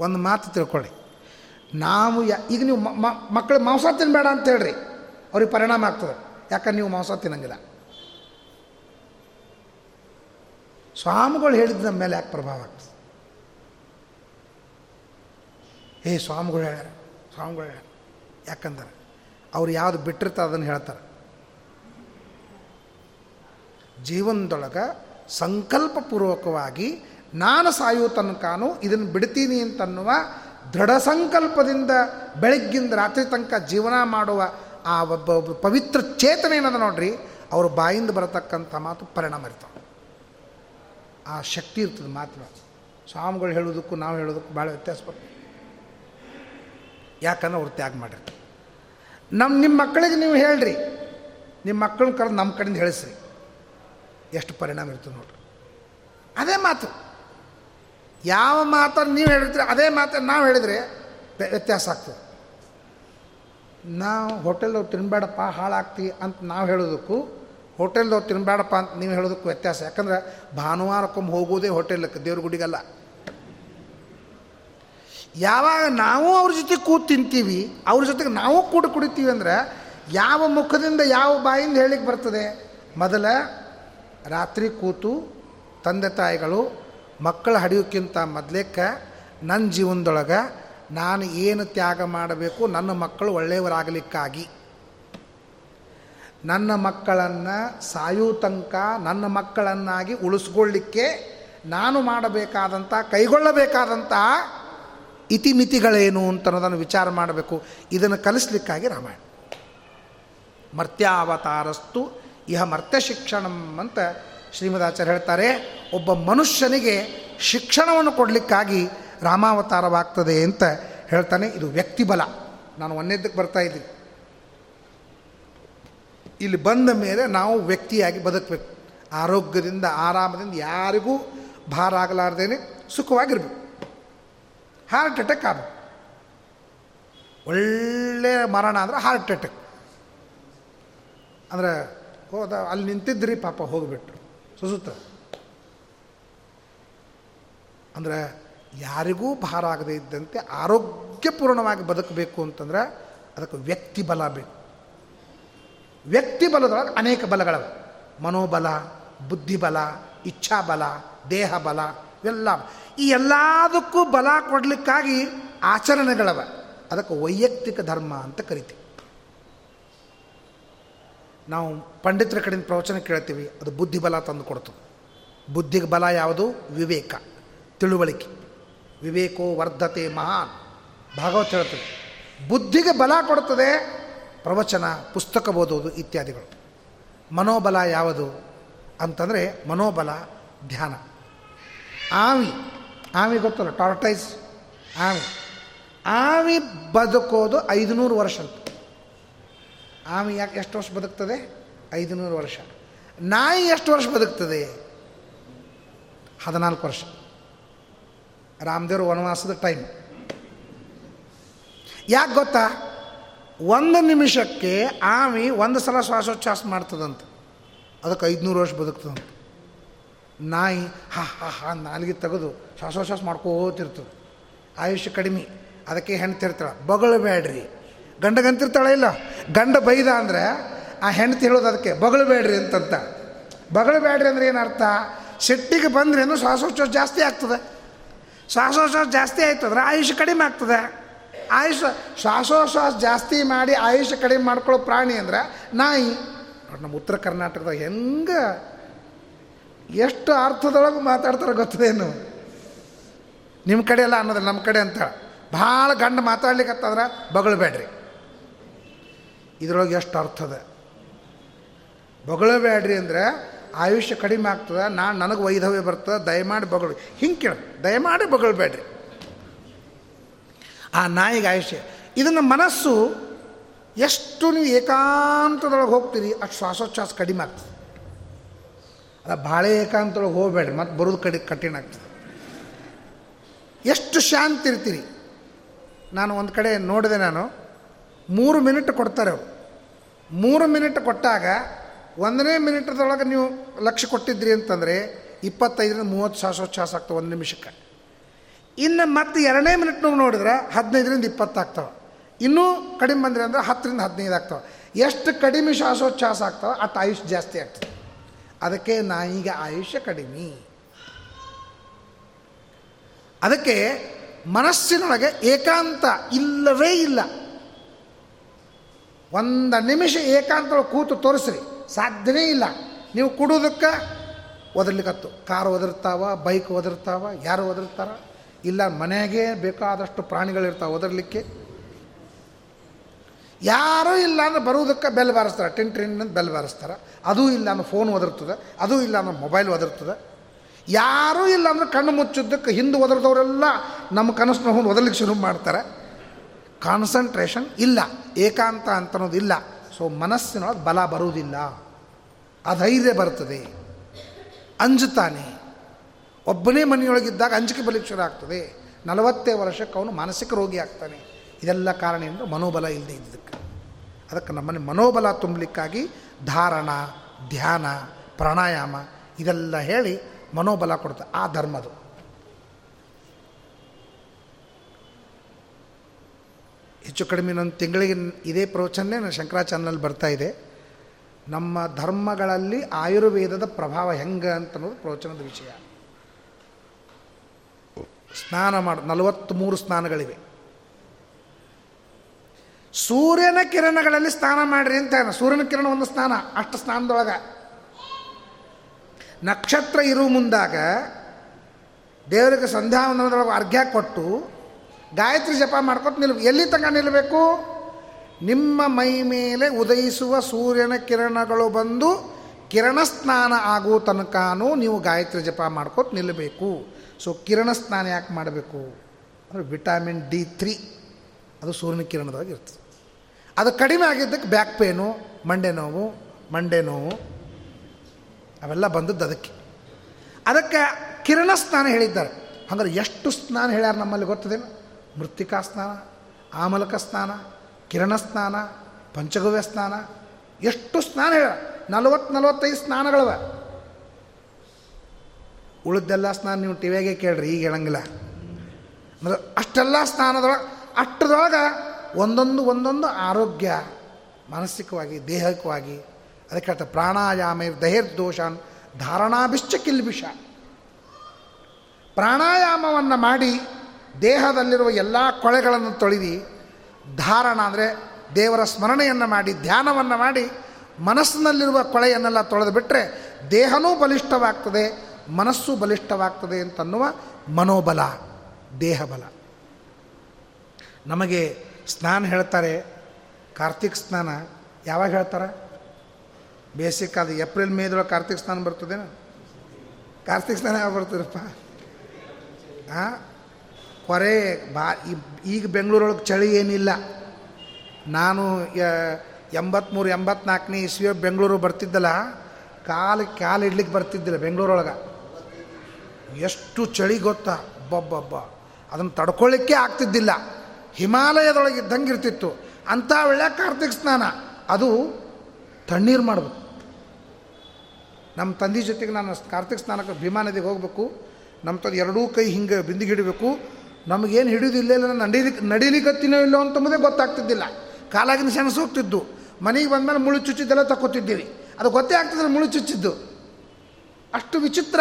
ಒಂದು ಮಾತು ತಿಳ್ಕೊಳ್ಳಿ. ನಾವು ಯಾ, ಈಗ ನೀವು ಮಕ್ಕಳು ಮಾಂಸ ತಿನ್ನಬೇಡ ಅಂತ ಹೇಳ್ರಿ, ಅವ್ರಿಗೆ ಪರಿಣಾಮ ಆಗ್ತದೆ. ಯಾಕಂದ್ರೆ ನೀವು ಮಾಂಸ ತಿನ್ನಂಗಿಲ್ಲ? ಸ್ವಾಮಿಗಳು ಹೇಳಿದ ಮೇಲೆ ಯಾಕೆ ಪ್ರಭಾವ ಆಗ್ತದೆ? ಏ ಸ್ವಾಮಿಗಳು ಹೇಳ್ಯಾರ ಸ್ವಾಮಿಗಳು ಹೇಳ್ಯಾರ. ಯಾಕಂದ್ರೆ ಅವ್ರು ಯಾವುದು ಬಿಟ್ಟಿರ್ತಾರೆ ಅದನ್ನು ಹೇಳ್ತಾರೆ. ಜೀವನದೊಳಗೆ ಸಂಕಲ್ಪಪೂರ್ವಕವಾಗಿ ನಾನು ಸಾಯೋ ತನಕನೂ ಇದನ್ನು ಬಿಡ್ತೀನಿ ಅಂತನ್ನುವ ದೃಢ ಸಂಕಲ್ಪದಿಂದ ಬೆಳಗ್ಗಿಂದ ರಾತ್ರಿ ತನಕ ಜೀವನ ಮಾಡುವ ಆ ಒಬ್ಬ ಒಬ್ಬ ಪವಿತ್ರ ಚೇತನ ಏನದ ನೋಡ್ರಿ, ಅವ್ರ ಬಾಯಿಂದ ಬರತಕ್ಕಂಥ ಮಾತು ಪರಿಣಾಮ ಇರ್ತಾವೆ. ಆ ಶಕ್ತಿ ಇರ್ತದೆ ಮಾತ್ರ ಸ್ವಾಮಿಗಳು ಹೇಳೋದಕ್ಕೂ ನಾವು ಹೇಳೋದಕ್ಕೂ ಭಾಳ ವ್ಯತ್ಯಾಸ ಬರ್ತದೆ. ಯಾಕಂದ್ರೆ ಅವ್ರು ತ್ಯಾಗ ಮಾಡಿರ್ತಾರೆ. ನಮ್ಮ ನಿಮ್ಮ ಮಕ್ಕಳಿಗೆ ನೀವು ಹೇಳ್ರಿ. ನಿಮ್ಮ ಮಕ್ಕಳನ್ನ ಕರೆದು ನಮ್ಮ ಕಡೆಯಿಂದ ಹೇಳಿಸ್ರಿ. ಎಷ್ಟು ಪರಿಣಾಮ ಇರ್ತದೆ ನೋಡ್ರಿ. ಅದೇ ಮಾತು. ಯಾವ ಮಾತನ್ನು ನೀವು ಹೇಳಿದ್ರೆ ಅದೇ ಮಾತನ್ನು ನಾವು ಹೇಳಿದರೆ ವ್ಯತ್ಯಾಸ ಆಗ್ತದೆ. ನಾವು ಹೋಟೆಲ್ದವ್ರು ತಿನ್ಬೇಡಪ್ಪ, ಹಾಳಾಗ್ತಿ ಅಂತ ನಾವು ಹೇಳೋದಕ್ಕೂ, ಹೋಟೆಲ್ದವ್ರು ತಿನ್ಬೇಡಪ್ಪ ಅಂತ ನೀವು ಹೇಳೋದಕ್ಕೂ ವ್ಯತ್ಯಾಸ. ಯಾಕಂದ್ರೆ ಭಾನುವಾರಕ್ಕೊಮ್ಮೆ ಹೋಗೋದೇ ಹೋಟೆಲ್ಕ್ಕೆ ದೇವ್ರ ಗುಡಿಗಲ್ಲ. ಯಾವಾಗ ನಾವು ಅವ್ರ ಜೊತೆ ಕೂತು ತಿಂತೀವಿ, ಅವ್ರ ಜೊತೆಗೆ ನಾವು ಕೂಡ ಕುಡಿತೀವಿ ಅಂದ್ರೆ ಯಾವ ಮುಖದಿಂದ ಯಾವ ಬಾಯಿಂದ ಹೇಳಿಕ್ಕೆ ಬರ್ತದೆ? ಮೊದಲ ರಾತ್ರಿ ಕೂತು ತಂದೆ ತಾಯಿಗಳು ಮಕ್ಕಳು ಹಡಿಯೋಕ್ಕಿಂತ ಮೊದಲೇಕ ನನ್ನ ಜೀವನದೊಳಗೆ ನಾನು ಏನು ತ್ಯಾಗ ಮಾಡಬೇಕು, ನನ್ನ ಮಕ್ಕಳು ಒಳ್ಳೆಯವರಾಗಲಿಕ್ಕಾಗಿ. ನನ್ನ ಮಕ್ಕಳನ್ನು ಸಾಯೋ ತನಕ ನನ್ನ ಮಕ್ಕಳನ್ನಾಗಿ ಉಳಿಸ್ಕೊಳ್ಳಿಕ್ಕೆ ನಾನು ಮಾಡಬೇಕಾದಂಥ ಕೈಗೊಳ್ಳಬೇಕಾದಂಥ ಇತಿಮಿತಿಗಳೇನು ಅಂತ ಅನ್ನೋದನ್ನು ವಿಚಾರ ಮಾಡಬೇಕು. ಇದನ್ನು ಕಲಿಸ್ಲಿಕ್ಕಾಗಿ ರಾಮಾಯಣ. ಮರ್ತ್ಯಾವತಾರಸ್ತು ಇಹ ಮರ್ತ್ಯ ಶಿಕ್ಷಣಂ ಅಂತ ಶ್ರೀಮದಾಚಾರ್ಯ ಹೇಳ್ತಾರೆ. ಒಬ್ಬ ಮನುಷ್ಯನಿಗೆ ಶಿಕ್ಷಣವನ್ನು ಕೊಡಲಿಕ್ಕಾಗಿ ರಾಮಾವತಾರವಾಗ್ತದೆ ಅಂತ ಹೇಳ್ತಾನೆ. ಇದು ವ್ಯಕ್ತಿ ಬಲ ನಾನು ಒಂದೇದಕ್ಕೆ ಬರ್ತಾ ಇದ್ದೀನಿ. ಇಲ್ಲಿ ಬಂದ ಮೇಲೆ ನಾವು ವ್ಯಕ್ತಿಯಾಗಿ ಬದುಕಬೇಕು. ಆರೋಗ್ಯದಿಂದ, ಆರಾಮದಿಂದ ಯಾರಿಗೂ ಭಾರ ಆಗಲಾರ್ದೇನೆ ಸುಖವಾಗಿರ್ಬೇಕು. ಹಾರ್ಟ್ ಅಟ್ಯಾಕ್ ಆದ. ಒಳ್ಳೆಯ ಮರಣ ಅಂದ್ರೆ ಹಾರ್ಟ್ ಅಟ್ಯಾಕ್ ಅಂದ್ರೆ ಹೋದ, ಅಲ್ಲಿ ನಿಂತಿದ್ರಿ ಪಾಪ, ಹೋಗಿಬಿಟ್ರು. ಸುಸುತ್ತ ಅಂದರೆ ಯಾರಿಗೂ ಭಾರ ಆಗದೇ ಇದ್ದಂತೆ ಆರೋಗ್ಯಪೂರ್ಣವಾಗಿ ಬದುಕಬೇಕು ಅಂತಂದ್ರೆ ಅದಕ್ಕೆ ವ್ಯಕ್ತಿ ಬಲ ಬೇಕು. ವ್ಯಕ್ತಿ ಬಲದೊಳಗೆ ಅನೇಕ ಬಲಗಳವೆ. ಮನೋಬಲ, ಬುದ್ಧಿಬಲ, ಇಚ್ಛಾಬಲ ದೇಹ ಬಲ ಇವೆಲ್ಲ. ಈ ಎಲ್ಲದಕ್ಕೂ ಬಲ ಕೊಡಲಿಕ್ಕಾಗಿ ಆಚರಣೆಗಳವ. ಅದಕ್ಕೆ ವೈಯಕ್ತಿಕ ಧರ್ಮ ಅಂತ ಕರಿತೀವಿ. ನಾವು ಪಂಡಿತರ ಕಡೆಯಿಂದ ಪ್ರವಚನ ಕೇಳ್ತೀವಿ, ಅದು ಬುದ್ಧಿಬಲ ತಂದು ಕೊಡ್ತು ಬುದ್ಧಿಗೆ ಬಲ ಯಾವುದು? ವಿವೇಕ, ತಿಳುವಳಿಕೆ. ವಿವೇಕೋ ವರ್ಧತೆ ಮಹಾನ್. ಭಾಗವತ್ ಹೇಳ್ತದೆ ಬುದ್ಧಿಗೆ ಬಲ ಕೊಡುತ್ತದೆ ಪ್ರವಚನ, ಪುಸ್ತಕ ಓದೋದು ಇತ್ಯಾದಿಗಳು. ಮನೋಬಲ ಯಾವುದು? ಅಂತಂದರೆ ಮನೋಬಲ, ಧ್ಯಾನ. ಆವಿ. ಆವಿ ಗೊತ್ತಲ್ಲ ಟಾರ್ಟೈಸ್ ಆವಿ ಆವಿ ಬದುಕೋದು ಐದುನೂರು ವರ್ಷ ಅಂತ. ಆಮಿ ಯಾಕೆ ಎಷ್ಟು ವರ್ಷ ಬದುಕ್ತದೆ? ಐದುನೂರು ವರ್ಷ. ನಾಯಿ ಎಷ್ಟು ವರ್ಷ ಬದುಕ್ತದೆ? ಹದಿನಾಲ್ಕು ವರ್ಷ. ರಾಮದೇವ್ರ ವನವಾಸದ ಟೈಮ್ ಯಾಕೆ ಗೊತ್ತಾ? ಒಂದು ನಿಮಿಷಕ್ಕೆ ಆಮಿ ಒಂದು ಸಲ ಶ್ವಾಸೋಚ್ಛ್ವಾಸ ಮಾಡ್ತದಂತ. ಅದಕ್ಕೆ ಐದುನೂರು ವರ್ಷ ಬದುಕ್ತದಂತ. ನಾಯಿ ಹಾ ಹಾ ಹಾ ನಾಲಿಗೆ ತೆಗೆದು ಶ್ವಾಸೋಶ್ವಾಸ ಮಾಡ್ಕೋತಿರ್ತದೆ ಆಯುಷ್ಯ ಕಡಿಮೆ. ಅದಕ್ಕೆ ಹೆಣ್ತಿರ್ತಾಳೆ ಬಗಳಬೇಡ್ರಿ ಗಂಡಗಂತಿರ್ತಾಳೆ ಇಲ್ಲ? ಗಂಡ ಬೈದ ಅಂದರೆ ಆ ಹೆಂಡತಿ ಹೇಳೋದು ಅದಕ್ಕೆ ಬಗಳಬೇಡ್ರಿ ಅಂತಂತ. ಬಗಳಬೇಡ್ರಿ ಅಂದ್ರೆ ಏನು ಅರ್ಥ ಸಿಟ್ಟಿಗೆ ಬಂದ್ರೇನು ಶ್ವಾಸೋಚ್ಛ್ವಾಸ ಜಾಸ್ತಿ ಆಗ್ತದೆ. ಶ್ವಾಸೋಶ್ವಾಸ ಜಾಸ್ತಿ ಆಯ್ತಂದ್ರೆ ಆಯುಷ್ಯ ಕಡಿಮೆ ಆಗ್ತದೆ. ಆಯುಷ್ ಶ್ವಾಸೋಶ್ವಾಸ ಜಾಸ್ತಿ ಮಾಡಿ ಆಯುಷ್ಯ ಕಡಿಮೆ ಮಾಡ್ಕೊಳ್ಳೋ ಪ್ರಾಣಿ ಅಂದ್ರೆ ನಾಯಿ. ನಮ್ಮ ಉತ್ತರ ಕರ್ನಾಟಕದಾಗ ಹೆಂಗೆ ಎಷ್ಟು ಅರ್ಥದೊಳಗೆ ಮಾತಾಡ್ತಾರೆ ಗೊತ್ತದೇನು? ನಿಮ್ಮ ಕಡೆ ಎಲ್ಲ ಅನ್ನೋದಿಲ್ಲ ನಮ್ಮ ಕಡೆ ಅಂತ. ಭಾಳ ಗಂಡು ಮಾತಾಡ್ಲಿಕ್ಕತ್ತಂದ್ರೆ ಬಗಳಬೇಡ್ರಿ. ಇದ್ರೊಳಗೆ ಎಷ್ಟು ಅರ್ಥದ ಬಗಳಬೇಡ್ರಿ ಅಂದರೆ ಆಯುಷ್ಯ ಕಡಿಮೆ ಆಗ್ತದೆ, ನಾನು ನನಗೆ ವೈಧವ್ಯ ಬರ್ತದೆ, ದಯಮಾಡಿ ಬಗಳು, ಹಿಂಗೆ ಕೇಳ, ದಯಮಾಡಿ ಬಗಳಬೇಡ್ರಿ. ಆ ನಾಯಿಗೆ ಆಯುಷ್ಯ, ಇದನ್ನು ಮನಸ್ಸು ಎಷ್ಟು ನೀವು ಏಕಾಂತದೊಳಗೆ ಹೋಗ್ತೀರಿ, ಅಷ್ಟು ಶ್ವಾಸೋಚ್ಛ್ವಾಸ ಕಡಿಮೆ ಆಗ್ತದೆ. ಅಲ್ಲ ಭಾಳ ಏಕಾಂತೊಳಗೆ ಹೋಗಬೇಡ್ರಿ ಮತ್ತು ಬರೋದು ಕಡಿ ಕಠಿಣ ಆಗ್ತದೆ. ಎಷ್ಟು ಶಾಂತಿ ಇರ್ತೀರಿ? ನಾನು ಒಂದು ಕಡೆ ನೋಡಿದೆ ನಾನು, ಮೂರು ಮಿನಿಟ್ ಕೊಡ್ತಾರೆ ಅವರು. ಮೂರು ಮಿನಿಟ್ ಕೊಟ್ಟಾಗ ಒಂದನೇ ಮಿನಿಟ್ದೊಳಗೆ ನೀವು ಲಕ್ಷ್ಯ ಕೊಟ್ಟಿದ್ರಿ ಅಂತಂದರೆ ಇಪ್ಪತ್ತೈದರಿಂದ ಮೂವತ್ತು ಶ್ವಾಸೋಚ್ಛ್ವಾಸ ಆಗ್ತವೆ ಒಂದು ನಿಮಿಷಕ್ಕೆ. ಇನ್ನು ಮತ್ತೆ ಎರಡನೇ ಮಿನಿಟ್ ನೋಡಿದ್ರೆ ಹದಿನೈದರಿಂದ ಇಪ್ಪತ್ತಾಗ್ತವೆ ಇನ್ನೂ ಕಡಿಮೆ ಬಂದರೆ ಅಂದರೆ ಹತ್ತರಿಂದ ಹದಿನೈದು ಆಗ್ತವೆ. ಎಷ್ಟು ಕಡಿಮೆ ಶ್ವಾಸೋಚ್ಛ್ವಾಸ ಆಗ್ತವೆ, ಅಷ್ಟು ಆಯುಷ್ ಜಾಸ್ತಿ ಆಗ್ತದೆ. ಅದಕ್ಕೆ ನಾಯಿಗೆ ಆಯುಷ್ಯ ಕಡಿಮೆ. ಅದಕ್ಕೆ ಮನಸ್ಸಿನೊಳಗೆ ಏಕಾಂತ ಇಲ್ಲವೇ ಇಲ್ಲ. ಒಂದು ನಿಮಿಷ ಏಕಾಂತ ಕೂತು ತೋರಿಸ್ರಿ ಸಾಧ್ಯವೇ ಇಲ್ಲ. ನೀವು ಕುಡೋದಕ್ಕೆ ಒದರ್ಲಿಕ್ಕತ್ತು ಕಾರು ಒದರ್ತಾವ, ಬೈಕ್ ಒದರ್ತಾವ, ಯಾರು ಒದರ್ತಾರ? ಇಲ್ಲ, ಮನೆಗೆ ಬೇಕಾದಷ್ಟು ಪ್ರಾಣಿಗಳಿರ್ತಾವೆ ಒದರ್ಲಿಕ್ಕೆ. ಯಾರೂ ಇಲ್ಲ ಅಂದ್ರೆ ಬರುವುದಕ್ಕೆ ಬೆಲ್ ಬಾರಿಸ್ತಾರೆ. ಟಿನ್ ಟ್ರಿನ್ ಅಂತ ಬೆಲ್ ಬಾರಿಸ್ತಾರೆ. ಅದೂ ಇಲ್ಲ ಅಂದ್ರೆ ಫೋನ್ ಒದರ್ತದೆ. ಅದೂ ಇಲ್ಲ ಅಂದ್ರೆ ಮೊಬೈಲ್ ಒದರ್ತದೆ. ಯಾರೂ ಇಲ್ಲ ಅಂದ್ರೆ ಕಣ್ಣು ಮುಚ್ಚಿದ್ದಕ್ಕೆ ಹಿಂದೆ ಒದರ್ದವರೆಲ್ಲ ನಮ್ಮ ಕನಸನ್ನ ಹೋಗಿ ಒದರ್ಲಿಕ್ಕೆ ಶುರು ಮಾಡ್ತಾರೆ. ಕಾನ್ಸಂಟ್ರೇಷನ್ ಇಲ್ಲ. ಏಕಾಂತ ಅಂತ ಅನ್ನೋದು ಇಲ್ಲ. ಸೊ ಮನಸ್ಸಿನೊಳಗೆ ಬಲ ಬರುವುದಿಲ್ಲ. ಅಧೈರ್ಯ ಬರ್ತದೆ. ಅಂಜುತ್ತಾನೆ. ಒಬ್ಬನೇ ಮನೆಯೊಳಗಿದ್ದಾಗ ಅಂಜಿಕೆ ಬಲಿಕ್ಕೆ ಶುರು ಆಗ್ತದೆ. ನಲವತ್ತೇ ವರ್ಷಕ್ಕೆ ಅವನು ಮಾನಸಿಕ ರೋಗಿ ಆಗ್ತಾನೆ. ಇದೆಲ್ಲ ಕಾರಣ ಎಂದು ಮನೋಬಲ ಇಲ್ಲದೆ ಇದ್ದಕ್ಕೆ ಅದಕ್ಕೆ ನಮ್ಮನ್ನು ಮನೋಬಲ ತುಂಬಲಿಕ್ಕಾಗಿ ಧಾರಣ, ಧ್ಯಾನ, ಪ್ರಾಣಾಯಾಮ ಇದೆಲ್ಲ ಹೇಳಿ ಮನೋಬಲ ಕೊಡ್ತಾ ಆ ಧರ್ಮದು. ಹೆಚ್ಚು ಕಡಿಮೆ ನನ್ನ ತಿಂಗಳಿಗೆ ಇದೇ ಪ್ರವಚನೇ ನನ್ನ ಶಂಕರಾಚಾರ್ಯನಲ್ಲಿ ಬರ್ತಾ ಇದೆ. ನಮ್ಮ ಧರ್ಮಗಳಲ್ಲಿ ಆಯುರ್ವೇದದ ಪ್ರಭಾವ ಹೆಂಗೆ ಅಂತ ಅನ್ನೋದು ಪ್ರವಚನದ ವಿಷಯ. ಸ್ನಾನ ಮಾಡಿ ನಲವತ್ತ್ಮೂರು ಸ್ನಾನಗಳಿವೆ. ಸೂರ್ಯನ ಕಿರಣಗಳಲ್ಲಿ ಸ್ನಾನ ಮಾಡಿರಿ ಅಂತ ಸೂರ್ಯನ ಕಿರಣ ಒಂದು ಸ್ನಾನ, ಅಷ್ಟು ಸ್ನಾನದೊಳಗೆ. ನಕ್ಷತ್ರ ಇರುವ ಮುಂದಾಗ ದೇವರಿಗೆ ಸಂಧ್ಯಾ ಸಂಧ್ಯಾವಂದನದೊಳಗೆ ಅರ್ಘ್ಯ ಕೊಟ್ಟು ಗಾಯತ್ರಿ ಜಪ ಮಾಡ್ಕೊತ ನಿಲ್ ಎಲ್ಲಿ ತನಕ ನಿಲ್ಲಬೇಕು ನಿಮ್ಮ ಮೈ ಮೇಲೆ ಉದಯಿಸುವ ಸೂರ್ಯನ ಕಿರಣಗಳು ಬಂದು ಕಿರಣ ಸ್ನಾನ ಆಗೋ ತನಕನೂ ನೀವು ಗಾಯತ್ರಿ ಜಪ ಮಾಡ್ಕೊತ ನಿಲ್ಲಬೇಕು ಸೊ ಕಿರಣ ಸ್ನಾನ ಯಾಕೆ ಮಾಡಬೇಕು? ಅಂದರೆ ವಿಟಾಮಿನ್ ಡಿ ತ್ರೀ, ಅದು ಸೂರ್ಯನ ಕಿರಣದೊಳಗೆ ಇರ್ತದೆ. ಅದು ಕಡಿಮೆ ಆಗಿದ್ದಕ್ಕೆ ಬ್ಯಾಕ್ ಪೇನು ಮಂಡೆ ನೋವು ಮಂಡೆ ನೋವು, ಅವೆಲ್ಲ ಬಂದದ್ದು ಅದಕ್ಕೆ. ಅದಕ್ಕೆ ಕಿರಣ ಸ್ನಾನ ಹೇಳಿದ್ದಾರೆ. ಹಂಗಾರೆ ಎಷ್ಟು ಸ್ನಾನ ಹೇಳ್ಯಾರ ನಮ್ಮಲ್ಲಿ ಗೊತ್ತದೇನು? ಮೃತ್ತಿಕಾ ಸ್ನಾನ, ಆಮಲಕ ಸ್ನಾನ, ಕಿರಣ ಸ್ನಾನ, ಪಂಚಗವ್ಯ ಸ್ನಾನ, ಎಷ್ಟು ಸ್ನಾನ ಹೇಳ ನಲವತ್ತು ನಲವತ್ತೈದು ಸ್ನಾನಗಳವ. ಉಳಿದೆಲ್ಲ ಸ್ನಾನ ನೀವು ಟಿವಿಯಾಗೆ ಕೇಳ್ರಿ, ಈಗ ಹೇಳಂಗಿಲ್ಲ. ಅಂದ್ರೆ ಅಷ್ಟೆಲ್ಲ ಸ್ನಾನದೊಳಗೆ ಅಷ್ಟರೊಳಗೆ ಒಂದೊಂದು ಒಂದೊಂದು ಆರೋಗ್ಯ, ಮಾನಸಿಕವಾಗಿ, ದೇಹಕವಾಗಿ. ಅದಕ್ಕೆ ಹೇಳ್ತಾರೆ, ಪ್ರಾಣಾಯಾಮ ದಹಿರ್ದೋಷಾನ್ ಧಾರಣಾಭಿಶ್ಚ ಕಿಲ್ಬಿಷ ಪ್ರಾಣಾಯಾಮವನ್ನು ಮಾಡಿ ದೇಹದಲ್ಲಿರುವ ಎಲ್ಲ ಕೊಳೆಗಳನ್ನು ತೊಳೆದು, ಧಾರಣ ಅಂದರೆ ದೇವರ ಸ್ಮರಣೆಯನ್ನು ಮಾಡಿ, ಧ್ಯಾನವನ್ನು ಮಾಡಿ, ಮನಸ್ಸಿನಲ್ಲಿರುವ ಕೊಳೆಯನ್ನೆಲ್ಲ ತೊಳೆದು ಬಿಟ್ಟರೆ ದೇಹನೂ ಬಲಿಷ್ಠವಾಗ್ತದೆ, ಮನಸ್ಸು ಬಲಿಷ್ಠವಾಗ್ತದೆ ಅಂತನ್ನುವ ಮನೋಬಲ, ದೇಹಬಲ. ನಮಗೆ ಸ್ನಾನ ಹೇಳ್ತಾರೆ, ಕಾರ್ತಿಕ್ ಸ್ನಾನ, ಯಾವಾಗ ಹೇಳ್ತಾರೆ? ಬೇಸಿಕ್ ಅದು ಏಪ್ರಿಲ್ ಮೇದೊಳಗೆ ಕಾರ್ತಿಕ್ ಸ್ನಾನ ಬರ್ತದೇನು? ಕಾರ್ತಿಕ್ ಸ್ನಾನ ಯಾವಾಗ ಬರ್ತದಪ್ಪ? ಹಾಂ ಕೊರೆ, ಬಾ ಈಗ ಬೆಂಗಳೂರೊಳಗೆ ಚಳಿ ಏನಿಲ್ಲ. ನಾನು ಎಂಬತ್ತ್ಮೂರು ಎಂಬತ್ನಾಲ್ಕನೇ ಇಸ್ವಿಯ ಬೆಂಗಳೂರು ಬರ್ತಿದ್ದಲ್ಲ, ಕಾಲು ಕಾಲು ಇಡ್ಲಿಕ್ಕೆ ಬರ್ತಿದ್ದಿಲ್ಲ ಬೆಂಗಳೂರೊಳಗೆ. ಎಷ್ಟು ಚಳಿ ಗೊತ್ತಾ? ಬಬ್ಬಬ್ಬ ಅದನ್ನು ತಡ್ಕೊಳ್ಳಿಕ್ಕೆ ಆಗ್ತಿದ್ದಿಲ್ಲ. ಹಿಮಾಲಯದೊಳಗೆ ಇದ್ದಂಗೆ ಇರ್ತಿತ್ತು ಅಂಥ ವೇಳೆ ಕಾರ್ತಿಕ್ ಸ್ನಾನ. ಅದು ತಣ್ಣೀರು ಮಾಡಬೇಕು. ನಮ್ಮ ತಂದೆ ಜೊತೆಗೆ ನಾನು ಕಾರ್ತಿಕ್ ಸ್ನಾನಕ್ಕೆ ಭೀಮಾ ನದಿಗೆ ಹೋಗಬೇಕು. ನಮ್ಮ ತಂದು ಎರಡೂ ಕೈ ಹಿಂಗೆ ಬಿಂದಿಗೆ ಹಿಡಬೇಕು ನಮಗೇನು ಹಿಡಿಯೋದಿಲ್ಲ ಇಲ್ಲ ನಡೀಲಿಕ್ಕೆ ನಡೀಲಿಕ್ಕತ್ತಿನೋ ಇಲ್ಲೋ ಅಂತಂಬುದೇ ಗೊತ್ತಾಗ್ತಿದ್ದಿಲ್ಲ. ಕಾಲಾಗಿನ ಸೆಣಸು ಹೋಗ್ತಿದ್ದು. ಮನೆಗೆ ಬಂದಮೇಲೆ ಮುಳು ಚುಚ್ಚಿದ್ದೆಲ್ಲ ತಕ್ಕೊತಿದ್ದೀವಿ. ಅದು ಗೊತ್ತೇ ಆಗ್ತದೆ ಮುಳು ಚುಚ್ಚಿದ್ದು. ಅಷ್ಟು ವಿಚಿತ್ರ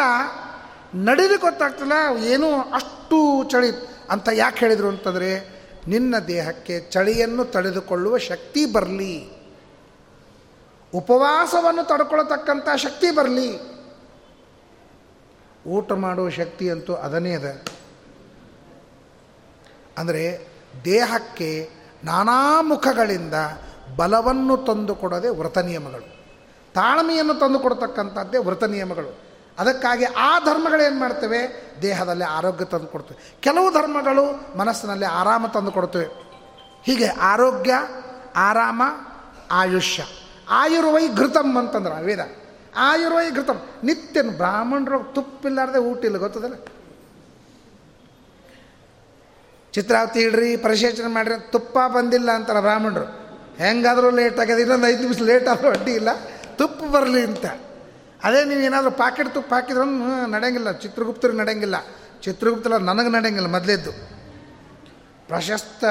ನಡೀಲಿಕ್ಕೆ ಗೊತ್ತಾಗ್ತಿಲ್ಲ, ಏನೂ ಅಷ್ಟು ಚಳಿ ಅಂತ ಯಾಕೆ ಹೇಳಿದರು ಅಂತಂದರೆ ನಿನ್ನ ದೇಹಕ್ಕೆ ಚಳಿಯನ್ನು ತಡೆದುಕೊಳ್ಳುವ ಶಕ್ತಿ ಬರಲಿ. ಉಪವಾಸವನ್ನು ತಡ್ಕೊಳ್ತಕ್ಕಂಥ ಶಕ್ತಿ ಬರಲಿ. ಊಟ ಮಾಡುವ ಶಕ್ತಿ ಅಂತೂ ಅದನ್ನೇ ಅದ. ಅಂದರೆ ದೇಹಕ್ಕೆ ನಾನಾ ಮುಖಗಳಿಂದ ಬಲವನ್ನು ತಂದುಕೊಡೋದೆ ವ್ರತ ನಿಯಮಗಳು. ತಾಳ್ಮೆಯನ್ನು ತಂದು ಕೊಡ್ತಕ್ಕಂಥದ್ದೇ ವ್ರತ ನಿಯಮಗಳು. ಅದಕ್ಕಾಗಿ ಆ ಧರ್ಮಗಳೇನು ಮಾಡ್ತವೆ? ದೇಹದಲ್ಲಿ ಆರೋಗ್ಯ ತಂದು ಕೊಡ್ತವೆ. ಕೆಲವು ಧರ್ಮಗಳು ಮನಸ್ಸಿನಲ್ಲಿ ಆರಾಮ ತಂದು ಕೊಡ್ತವೆ. ಹೀಗೆ ಆರೋಗ್ಯ, ಆರಾಮ, ಆಯುಷ್ಯ. ಆಯುರ್ವೈ ಘೃತಂ ಅಂತಂದ್ರೆ ವೇದ ಆಯುರ್ವೈ ಘೃತಂ. ನಿತ್ಯನ ಬ್ರಾಹ್ಮಣರು ತುಪ್ಪಿಲ್ಲಾರ್ದೆ ಊಟ ಇಲ್ಲ, ಗೊತ್ತದಲ್ಲ? ಚಿತ್ರಾವತಿ ಇಡ್ರಿ, ಪರಿಶೇಚನೆ ಮಾಡಿರಿ, ತುಪ್ಪ ಬಂದಿಲ್ಲ ಅಂತಾರೆ ಬ್ರಾಹ್ಮಣರು. ಹೆಂಗಾದರೂ ಲೇಟ್ ಆಗ್ಯದ ಇನ್ನೊಂದು ಐದು ನಿಮಿಷ ಲೇಟ್ ಆದರೂ ಅಡ್ಡಿ ಇಲ್ಲ. ತುಪ್ಪ ಬರಲಿ ಅಂತ. ಅದೇ ನೀವು ಏನಾದರೂ ಪಾಕೆಟ್ ತುಪ್ಪ ಹಾಕಿದ್ರೂ ನಡೆಯಂಗಿಲ್ಲ, ಚಿತ್ರಗುಪ್ತರಿಗೆ ನಡೆಯಂಗಿಲ್ಲ. ಚಿತ್ರಗುಪ್ತಲ್ಲ ನನಗೆ ನಡೆಯಂಗಿಲ್ಲ ಮೊದಲೇದ್ದು. ಪ್ರಶಸ್ತ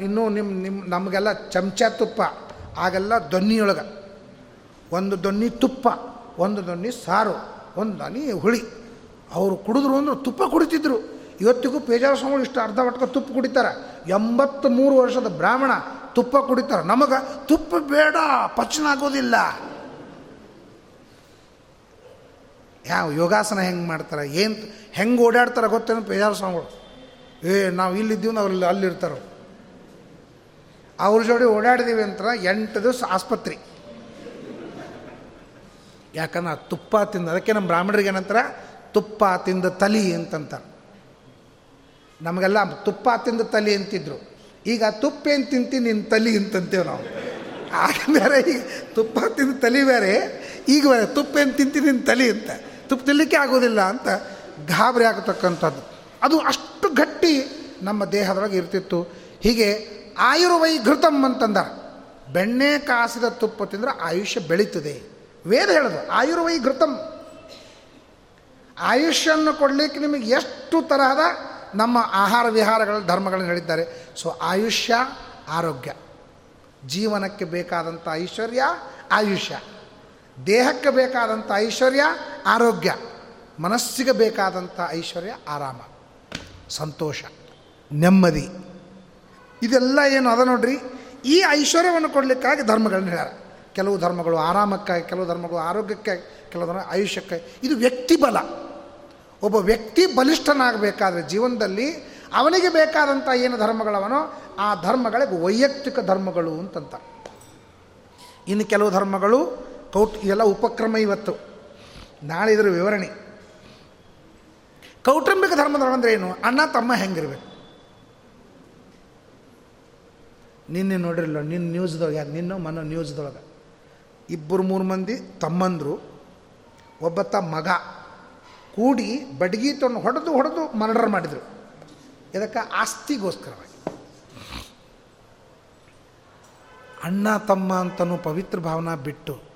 ಇನ್ನೂ ನಿಮ್ಮ ನಿಮ್ಮ ನಮಗೆಲ್ಲ ಚಮಚ ತುಪ್ಪ, ಆಗೆಲ್ಲ ದೊನ್ನಿಯೊಳಗೆ. ಒಂದು ದೊನ್ನಿ ತುಪ್ಪ, ಒಂದು ದೊನ್ನಿ ಸಾರು, ಒಂದು ದೊನ್ನಿ ಹುಳಿ. ಅವರು ಕುಡಿದ್ರು ಅಂದ್ರೆ ತುಪ್ಪ ಕುಡಿತಿದ್ರು. ಇವತ್ತಿಗೂ ಪೇಜಾರ ಸ್ವಾಮಿಗಳು ಇಷ್ಟು ಅರ್ಧ ಮಟ್ಕ ತುಪ್ಪ ಕುಡಿತಾರೆ. ಎಂಬತ್ತು ಮೂರು ವರ್ಷದ ಬ್ರಾಹ್ಮಣ ತುಪ್ಪ ಕುಡಿತಾರೆ. ನಮಗೆ ತುಪ್ಪ ಬೇಡ, ಪಚನ ಆಗೋದಿಲ್ಲ. ಯಾವ ಯೋಗಾಸನ ಹೆಂಗೆ ಮಾಡ್ತಾರೆ, ಏನು ಹೆಂಗೆ ಓಡಾಡ್ತಾರೆ ಗೊತ್ತೇನು ಪೇಜಾರ ಸ್ವಾಮಿಗಳು? ಏ, ನಾವು ಇಲ್ಲಿದ್ದೀವಿ, ನಾವು ಅಲ್ಲಿ, ಅಲ್ಲಿರ್ತಾರ? ಅವ್ರ ಜೋಡಿ ಓಡಾಡಿದೀವಿ ಅಂತ ಎಂಟು ದಿವಸ ಆಸ್ಪತ್ರೆ. ಯಾಕಂದ್ರೆ ತುಪ್ಪ ತಿಂದ, ಅದಕ್ಕೆ ನಮ್ಮ ಬ್ರಾಹ್ಮಣರಿಗೆ ಏನಂತಾರ? ತುಪ್ಪ ತಿಂದ ತಲಿ ಅಂತಂತ ನಮಗೆಲ್ಲ ತುಪ್ಪ ತಿಂದ ತಲಿ ಅಂತಿದ್ರು. ಈಗ ತುಪ್ಪೇನು ತಿಂತಿ ನಿನ್ನ ತಲಿ ಅಂತಂತೇವೆ ನಾವು. ಆಗ ಬೇರೆ ಈಗ ತುಪ್ಪ ತಿಂದ ತಲಿ ಬೇರೆ, ಈಗ ಬೇರೆ ತುಪ್ಪೇನು ತಿಂತಿ ನಿನ್ನ ತಲಿ ಅಂತ. ತುಪ್ಪ ತಿನ್ನಲಿಕ್ಕೆ ಆಗೋದಿಲ್ಲ ಅಂತ ಗಾಬರಿ ಆಗತಕ್ಕಂಥದ್ದು. ಅದು ಅಷ್ಟು ಗಟ್ಟಿ ನಮ್ಮ ದೇಹದೊಳಗೆ ಇರ್ತಿತ್ತು. ಹೀಗೆ ಆಯುರ್ವೈ ಘೃತಮ್ ಅಂತಂದ ಬೆಣ್ಣೆ ಕಾಸಿದ ತುಪ್ಪ ತಿಂದರೆ ಆಯುಷ್ಯ ಬೆಳೀತದೆ. ವೇದ ಹೇಳೋದು, ಆಯುರ್ವೈ ಘೃತಮ್ ಆಯುಷ್ಯನ್ನು ಕೊಡಲಿಕ್ಕೆ ನಿಮಗೆ ಎಷ್ಟು ತರಹದ ನಮ್ಮ ಆಹಾರ ವಿಹಾರಗಳ ಧರ್ಮಗಳನ್ನು ಹೇಳಿದ್ದಾರೆ. ಸೊ, ಆಯುಷ್ಯ, ಆರೋಗ್ಯ. ಜೀವನಕ್ಕೆ ಬೇಕಾದಂಥ ಐಶ್ವರ್ಯ, ಆಯುಷ್ಯ. ದೇಹಕ್ಕೆ ಬೇಕಾದಂಥ ಐಶ್ವರ್ಯ, ಆರೋಗ್ಯ. ಮನಸ್ಸಿಗೆ ಬೇಕಾದಂಥ ಐಶ್ವರ್ಯ, ಆರಾಮ. ಸಂತೋಷ. ನೆಮ್ಮದಿ. ಇದೆಲ್ಲ ಏನು ಅದ ನೋಡ್ರಿ? ಈ ಐಶ್ವರ್ಯವನ್ನು ಕೊಡಲಿಕ್ಕಾಗಿ ಧರ್ಮಗಳನ್ನ ಹೇಳ್ಯಾರ. ಕೆಲವು ಧರ್ಮಗಳು ಆರಾಮಕ್ಕಾಗಿ, ಕೆಲವು ಧರ್ಮಗಳು ಆರೋಗ್ಯಕ್ಕೆ ಕೆಲವು ಧರ್ಮ ಆಯುಷ್ಯಕ್ಕೆ ಇದು ವ್ಯಕ್ತಿ ಬಲ. ಒಬ್ಬ ವ್ಯಕ್ತಿ ಬಲಿಷ್ಠನಾಗಬೇಕಾದ್ರೆ ಜೀವನದಲ್ಲಿ ಅವನಿಗೆ ಬೇಕಾದಂಥ ಏನು ಧರ್ಮಗಳವನೋ ಆ ಧರ್ಮಗಳಿಗೆ ವೈಯಕ್ತಿಕ ಧರ್ಮಗಳು ಅಂತಂತ. ಇನ್ನು ಕೆಲವು ಧರ್ಮಗಳು ಕೌಟ್ ಎಲ್ಲ ಉಪಕ್ರಮ ಇವತ್ತು. ನಾಳೆ ಇದರ ವಿವರಣೆ. ಕೌಟುಂಬಿಕ ಧರ್ಮದೊಳಗಂದ್ರೆ ಏನು? ಅಣ್ಣ ತಮ್ಮ ಹೆಂಗಿರ್ಬೇಕು? ನಿನ್ನೆ ನೋಡಿರಲ್ಲ ನಿನ್ನ ನ್ಯೂಸ್ದೊಳಗೆ ಮನ ಮನೋ ನ್ಯೂಸ್ದೊಳಗೆ. ಇಬ್ಬರು ಮೂರು ಮಂದಿ ತಮ್ಮಂದರು, ಒಬ್ಬತ್ತ ಮಗ. ಕೂಡಿ ಬಡ್ಗಿ ತೊಗೊಂಡು ಹೊಡೆದು ಹೊಡೆದು ಮರ್ಡರ್ ಮಾಡಿದರು. ಇದಕ್ಕೆ ಆಸ್ತಿಗೋಸ್ಕರವಾಗಿ. ಅಣ್ಣ ತಮ್ಮ ಅಂತನೂ ಪವಿತ್ರ ಭಾವನಾ ಬಿಟ್ಟು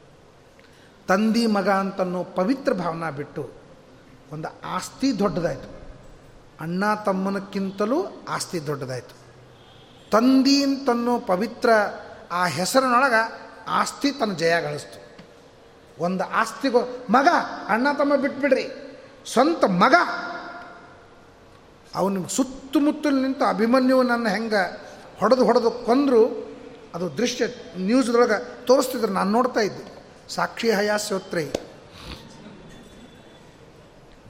ತಂದಿ ಮಗ ಅಂತನ್ನೋ ಪವಿತ್ರ ಭಾವನಾ ಬಿಟ್ಟು ಒಂದು ಆಸ್ತಿ ದೊಡ್ಡದಾಯಿತು. ಅಣ್ಣ ತಮ್ಮನಕ್ಕಿಂತಲೂ ಆಸ್ತಿ ದೊಡ್ಡದಾಯಿತು. ತಂದಿ ಅಂತನ್ನೋ ಪವಿತ್ರ ಆ ಹೆಸರಿನೊಳಗೆ ಆಸ್ತಿ ತನ್ನ ಜಯ ಗಳಿಸ್ತು. ಒಂದು ಆಸ್ತಿಗೋ, ಮಗ, ಅಣ್ಣ ತಮ್ಮ ಬಿಟ್ಬಿಡ್ರಿ. ಸ್ವಂತ ಮಗ. ಅವನು ಸುತ್ತಮುತ್ತಲು ನಿಂತು ಅಭಿಮನ್ಯು ನನ್ನ ಹೆಂಗೆ ಹೊಡೆದು ಹೊಡೆದು ಕೊಂದರು, ಅದು ದೃಶ್ಯ ನ್ಯೂಸ್ದೊಳಗೆ ತೋರಿಸ್ತಿದ್ರು, ನಾನು ನೋಡ್ತಾ ಇದ್ದೆ. ಸಾಕ್ಷಿ ಹಯಾಸ್ಯೋತ್ರೈ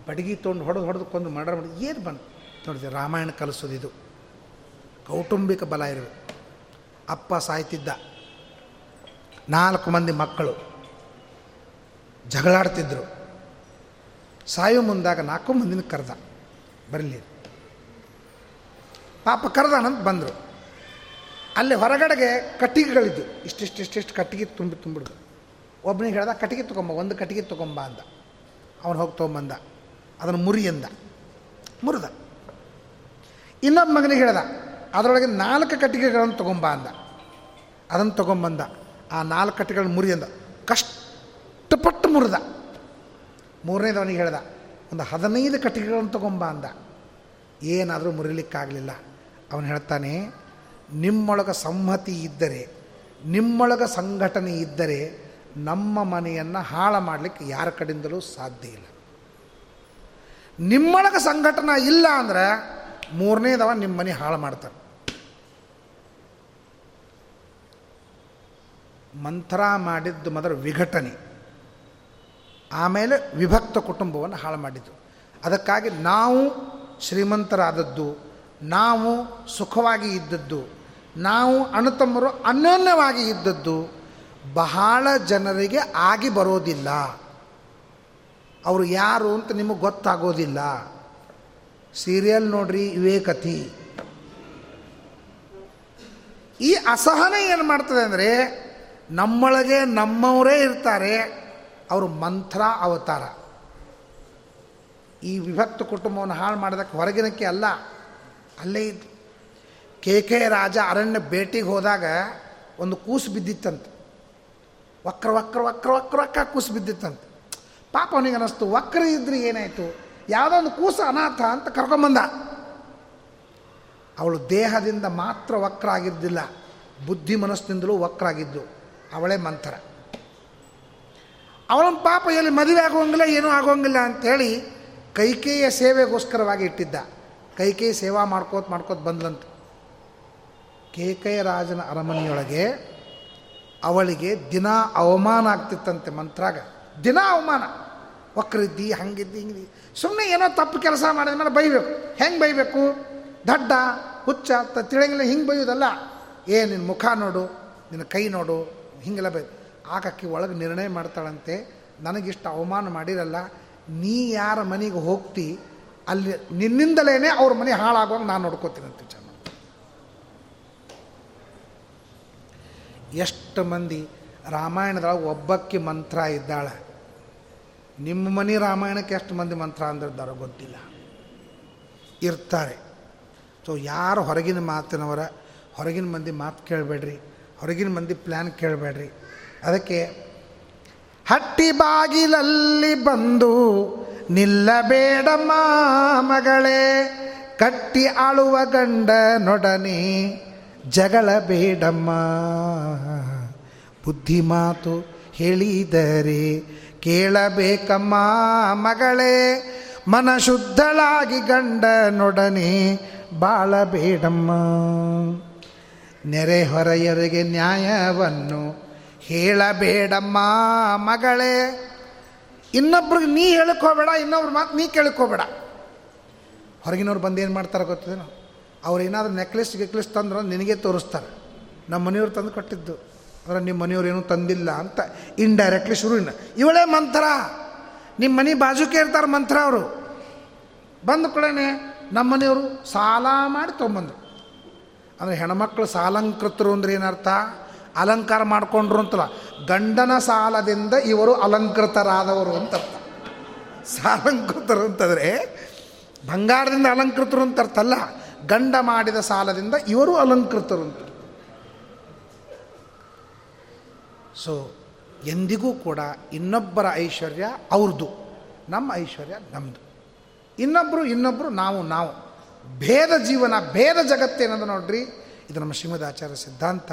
ಬಡಗಿ ತೊಗೊಂಡು ಹೊಡೆದು ಹೊಡೆದು ಕೊಂದು ಮರ್ಡರ್ ಮಾಡಿ, ಏನು ಬಂತು ನೋಡಿದೆ ರಾಮಾಯಣ ಕಲಿಸೋದು ಇದು. ಕೌಟುಂಬಿಕ ಬಲ ಇರೋದು. ಅಪ್ಪ ಸಾಯ್ತಿದ್ದ. ನಾಲ್ಕು ಮಂದಿ ಮಕ್ಕಳು ಜಗಳಾಡ್ತಿದ್ರು. ಸಾಯೋ ಮುಂದಾಗ ನಾಲ್ಕು ಮಂದಿನ ಕರೆದ. ಬರಲಿ. ಪಾಪ ಕರೆದಾನಂತ ಬಂದರು. ಅಲ್ಲಿ ಹೊರಗಡೆಗೆ ಕಟ್ಟಿಗೆಗಳಿದ್ದು ಇಷ್ಟಿಷ್ಟು ಇಷ್ಟಿಷ್ಟು ಕಟ್ಟಿಗೆ ತುಂಬಿ ತುಂಬಿಡ್ದು. ಒಬ್ಬನಿಗೆ ಹೇಳ್ದ, ಕಟ್ಟಿಗೆ ತೊಗೊಂಬ, ಒಂದು ಕಟ್ಟಿಗೆ ತೊಗೊಂಬ ಅಂದ ಅವನು ಹೋಗಿ ತೊಗೊಂಬಂದ. ಅದನ್ನು ಮುರಿ ಅಂದ ಮುರಿದ. ಇನ್ನೊಬ್ಬ ಮಗನಿಗೆ ಹೇಳ್ದ, ಅದರೊಳಗೆ ನಾಲ್ಕು ಕಟ್ಟಿಗೆಗಳನ್ನು ತೊಗೊಂಬ ಅಂದ. ಅದನ್ನು ತೊಗೊಂಬಂದ. ಆ ನಾಲ್ಕು ಕಟ್ಟಿಗೆಗಳನ್ನು ಮುರಿ ಅಂದ ಕಷ್ಟಪಟ್ಟು ಮುರಿದ. ಮೂರನೇದವನಿಗೆ ಹೇಳ್ದ, ಒಂದು ಹದಿನೈದು ಕಟ್ಟಿಗೆಗಳನ್ನು ತೊಗೊಂಬ ಅಂದ. ಏನಾದರೂ ಮುರಿಲಿಕ್ಕಾಗಲಿಲ್ಲ. ಅವನು ಹೇಳ್ತಾನೆ, ನಿಮ್ಮೊಳಗ ಸಂಹತಿ ಇದ್ದರೆ, ನಿಮ್ಮೊಳಗ ಸಂಘಟನೆ ಇದ್ದರೆ ನಮ್ಮ ಮನೆಯನ್ನು ಹಾಳು ಮಾಡಲಿಕ್ಕೆ ಯಾರ ಕಡೆಯಿಂದಲೂ ಸಾಧ್ಯ ಇಲ್ಲ. ನಿಮ್ಮೊಳಗೆ ಸಂಘಟನೆ ಇಲ್ಲ ಅಂದ್ರೆ ಮೂರನೇದವ ನಿಮ್ಮ ಮನೆ ಹಾಳು ಮಾಡ್ತಾರೆ. ಮಂತ್ರ ಮಾಡಿದ್ದು ಮೊದಲು ವಿಘಟನೆ. ಆಮೇಲೆ ವಿಭಕ್ತ ಕುಟುಂಬವನ್ನು ಹಾಳು ಮಾಡಿದ್ದು. ಅದಕ್ಕಾಗಿ ನಾವು ಶ್ರೀಮಂತರಾದದ್ದು, ನಾವು ಸುಖವಾಗಿ ಇದ್ದದ್ದು, ನಾವು ಅಣ್ಣತಮ್ಮರು ಅನ್ಯೋನ್ಯವಾಗಿ ಇದ್ದದ್ದು ಬಹಳ ಜನರಿಗೆ ಆಗಿ ಬರೋದಿಲ್ಲ. ಅವರು ಯಾರು ಅಂತ ನಿಮಗೆ ಗೊತ್ತಾಗೋದಿಲ್ಲ. ಸೀರಿಯಲ್ ನೋಡ್ರಿ ವಿವೇಕತಿ ಈ ಅಸಹನೆ ಏನು ಮಾಡ್ತದೆ ಅಂದರೆ, ನಮ್ಮೊಳಗೆ ನಮ್ಮವರೇ ಇರ್ತಾರೆ, ಅವರು ಮಂತ್ರ ಅವತಾರ. ಈ ವಿಭಕ್ತ ಕುಟುಂಬವನ್ನು ಹಾಳು ಮಾಡೋದಕ್ಕೆ ಹೊರಗಿನಕ್ಕೆ ಅಲ್ಲ, ಅಲ್ಲೇ ಇದ್ದು ಕೆ ಕೆ ರಾಜ ಅರಣ್ಯ ಭೇಟಿಗೆ ಹೋದಾಗ ಒಂದು ಕೂಸು ಬಿದ್ದಿತ್ತಂತೆ. ವಕ್ರ ವಕ್ರ ವಕ್ರ ವಕ್ರ ವಕ್ರ ಕೂಸು ಬಿದ್ದಿತ್ತಂತೆ. ಪಾಪ ಅವನಿಗೆ ಅನ್ನಿಸ್ತು ವಕ್ರ ಇದ್ರೆ ಏನಾಯಿತು? ಯಾವುದೋ ಒಂದು ಕೂಸು ಅನಾಥ ಅಂತ ಕರ್ಕೊಂಬಂದ. ಅವಳು ದೇಹದಿಂದ ಮಾತ್ರ ವಕ್ರ ಆಗಿದ್ದಿಲ್ಲ ಬುದ್ಧಿ ಮನಸ್ಸಿನಿಂದಲೂ ವಕ್ರ ಆಗಿದ್ದು, ಅವಳೇ ಮಂಥರ ಅವಳನ್ನ ಪಾಪ ಎಲ್ಲಿ ಮದುವೆ ಆಗೋಂಗಿಲ್ಲ ಏನೂ ಆಗೋಂಗಿಲ್ಲ ಅಂಥೇಳಿ ಕೈಕೇಯ ಸೇವೆಗೋಸ್ಕರವಾಗಿ ಇಟ್ಟಿದ್ದ. ಕೈಕೇಯಿ ಸೇವಾ ಮಾಡ್ಕೋತ ಮಾಡ್ಕೋತ ಬಂದ್ಲಂತ. ಕೇಕಯ ರಾಜನ ಅರಮನೆಯೊಳಗೆ ಅವಳಿಗೆ ದಿನ ಅವಮಾನ ಆಗ್ತಿತ್ತಂತೆ ಮಂತ್ರಾಗ. ದಿನ ಅವಮಾನ. ವಕ್ರಿದ್ದಿ, ಹಂಗಿದ್ದಿ, ಹಿಂಗಿದ್ದಿ. ಸುಮ್ಮನೆ ಏನೋ ತಪ್ಪು ಕೆಲಸ ಮಾಡಿದ ಮೇಲೆ ಬೈಬೇಕು. ಹೆಂಗೆ ಬೈಬೇಕು? ದಡ್ಡ, ಹುಚ್ಚ, ತ ತಿಳಿಯಂಗಿಲ್ಲ ಹಿಂಗೆ ಬೈಯೋದಲ್ಲ ಏ ನಿನ್ನ ಮುಖ ನೋಡು ನಿನ್ನ ಕೈ ನೋಡು, ಹಿಂಗೆಲ್ಲ ಬೈ. ಆಕಿ ಒಳಗೆ ನಿರ್ಣಯ ಮಾಡ್ತಾಳಂತೆ. ನನಗಿಷ್ಟು ಅವಮಾನ ಮಾಡಿರಲ್ಲ. ನೀ ಯಾರ ಮನೆಗೆ ಹೋಗ್ತಿ, ಅಲ್ಲಿ ನಿನ್ನಿಂದಲೇ ಅವ್ರ ಮನೆ ಹಾಳಾಗುವಾಗ ನಾನು ನೋಡ್ಕೋತೀನಂತೆ ಚೆನ್ನಾಗಿ ಎಷ್ಟು ಮಂದಿ ರಾಮಾಯಣದೊಳಗೆ ಒಬ್ಬಕ್ಕೆ ಮಂತ್ರ ಇದ್ದಾಳೆ? ನಿಮ್ಮ ಮನೆ ರಾಮಾಯಣಕ್ಕೆ ಎಷ್ಟು ಮಂದಿ ಮಂತ್ರ ಅಂದಿರ್ತಾರೋ ಗೊತ್ತಿಲ್ಲ. ಇರ್ತಾರೆ. ಸೊ ಯಾರು ಹೊರಗಿನ ಮಾತಿನವರ, ಹೊರಗಿನ ಮಂದಿ ಮಾತು ಕೇಳಬೇಡ್ರಿ, ಹೊರಗಿನ ಮಂದಿ ಪ್ಲ್ಯಾನ್ ಕೇಳಬೇಡ್ರಿ. ಅದಕ್ಕೆ, ಹಟ್ಟಿ ಬಾಗಿಲಲ್ಲಿ ಬಂದು ನಿಲ್ಲಬೇಡಮ್ಮ ಮಗಳೇ ಕಟ್ಟಿ ಆಳುವ ಗಂಡನೊಡನೆ ಜಗಳ ಬೇಡಮ್ಮ. ಬುದ್ಧಿ ಮಾತು ಹೇಳಿದರೆ ಕೇಳಬೇಕಮ್ಮ ಮಗಳೇ. ಮನ ಶುದ್ಧಳಾಗಿ ಗಂಡನೊಡನೆ ಬಾಳಬೇಡಮ್ಮ. ನೆರೆಹೊರೆಯರಿಗೆ ನ್ಯಾಯವನ್ನು ಹೇಳಬೇಡಮ್ಮ ಮಗಳೇ. ಇನ್ನೊಬ್ರಿಗೆ ನೀ ಹೇಳಕ್ಕೋಬೇಡ ಇನ್ನೊಬ್ರ ಮಾತು ನೀ ಕೇಳಕ್ಕೋಬೇಡ ಹೊರಗಿನವ್ರು ಬಂದು ಏನು ಮಾಡ್ತಾರೆ ಅವ್ರು ಏನಾದರೂ ನೆಕ್ಲೆಸ್ ಗಿಕ್ಲೆಸ್ ತಂದ್ರೆ ನಿನಗೆ ತೋರಿಸ್ತಾರೆ. ನಮ್ಮ ಮನೆಯವ್ರು ತಂದು ಕೊಟ್ಟಿದ್ದು. ಅಂದ್ರೆ ನಿಮ್ಮ ಮನೆಯವ್ರು ಏನೂ ತಂದಿಲ್ಲ ಅಂತ ಇಂಡೈರೆಕ್ಟ್ಲಿ ಶುರು ಇನ್ನ ಇವಳೇ ಮಂತ್ರ. ನಿಮ್ಮ ಮನೆ ಬಾಜುಕೆ ಇರ್ತಾರೆ ಮಂತ್ರ ಅವರು. ಬಂದ ಕೂಡನೆ ನಮ್ಮ ಮನೆಯವರು ಸಾಲ ಮಾಡಿ ತೊಗೊಂಬಂದರು. ಅಂದರೆ ಹೆಣ್ಮಕ್ಳು ಸಾಲಂಕೃತರು ಅಂದ್ರೆ ಏನರ್ಥ? ಅಲಂಕಾರ ಮಾಡಿಕೊಂಡ್ರು ಅಂತಲ್ಲ. ಗಂಡನ ಸಾಲದಿಂದ ಇವರು ಅಲಂಕೃತರಾದವರು ಅಂತ ಅರ್ಥ. ಸಾಲಂಕೃತರು ಅಂತಂದರೆ ಬಂಗಾರದಿಂದ ಅಲಂಕೃತರು ಅಂತ ಅರ್ಥ ಅಲ್ಲ ಗಂಡ ಮಾಡಿದ ಸಾಲದಿಂದ ಇವರು ಅಲಂಕೃತರು ಅಂತ ಸೊ ಎಂದಿಗೂ ಕೂಡ ಇನ್ನೊಬ್ಬರ ಐಶ್ವರ್ಯ ಅವ್ರದ್ದು ನಮ್ಮ ಐಶ್ವರ್ಯ ನಮ್ಮದು ಇನ್ನೊಬ್ಬರು ಇನ್ನೊಬ್ಬರು ನಾವು ನಾವು. ಭೇದ ಜೀವನ, ಭೇದ ಜಗತ್ತೇನದು ನೋಡ್ರಿ, ಇದು ನಮ್ಮ ಶ್ರೀಮದ್ ಆಚಾರ್ಯ ಸಿದ್ಧಾಂತ.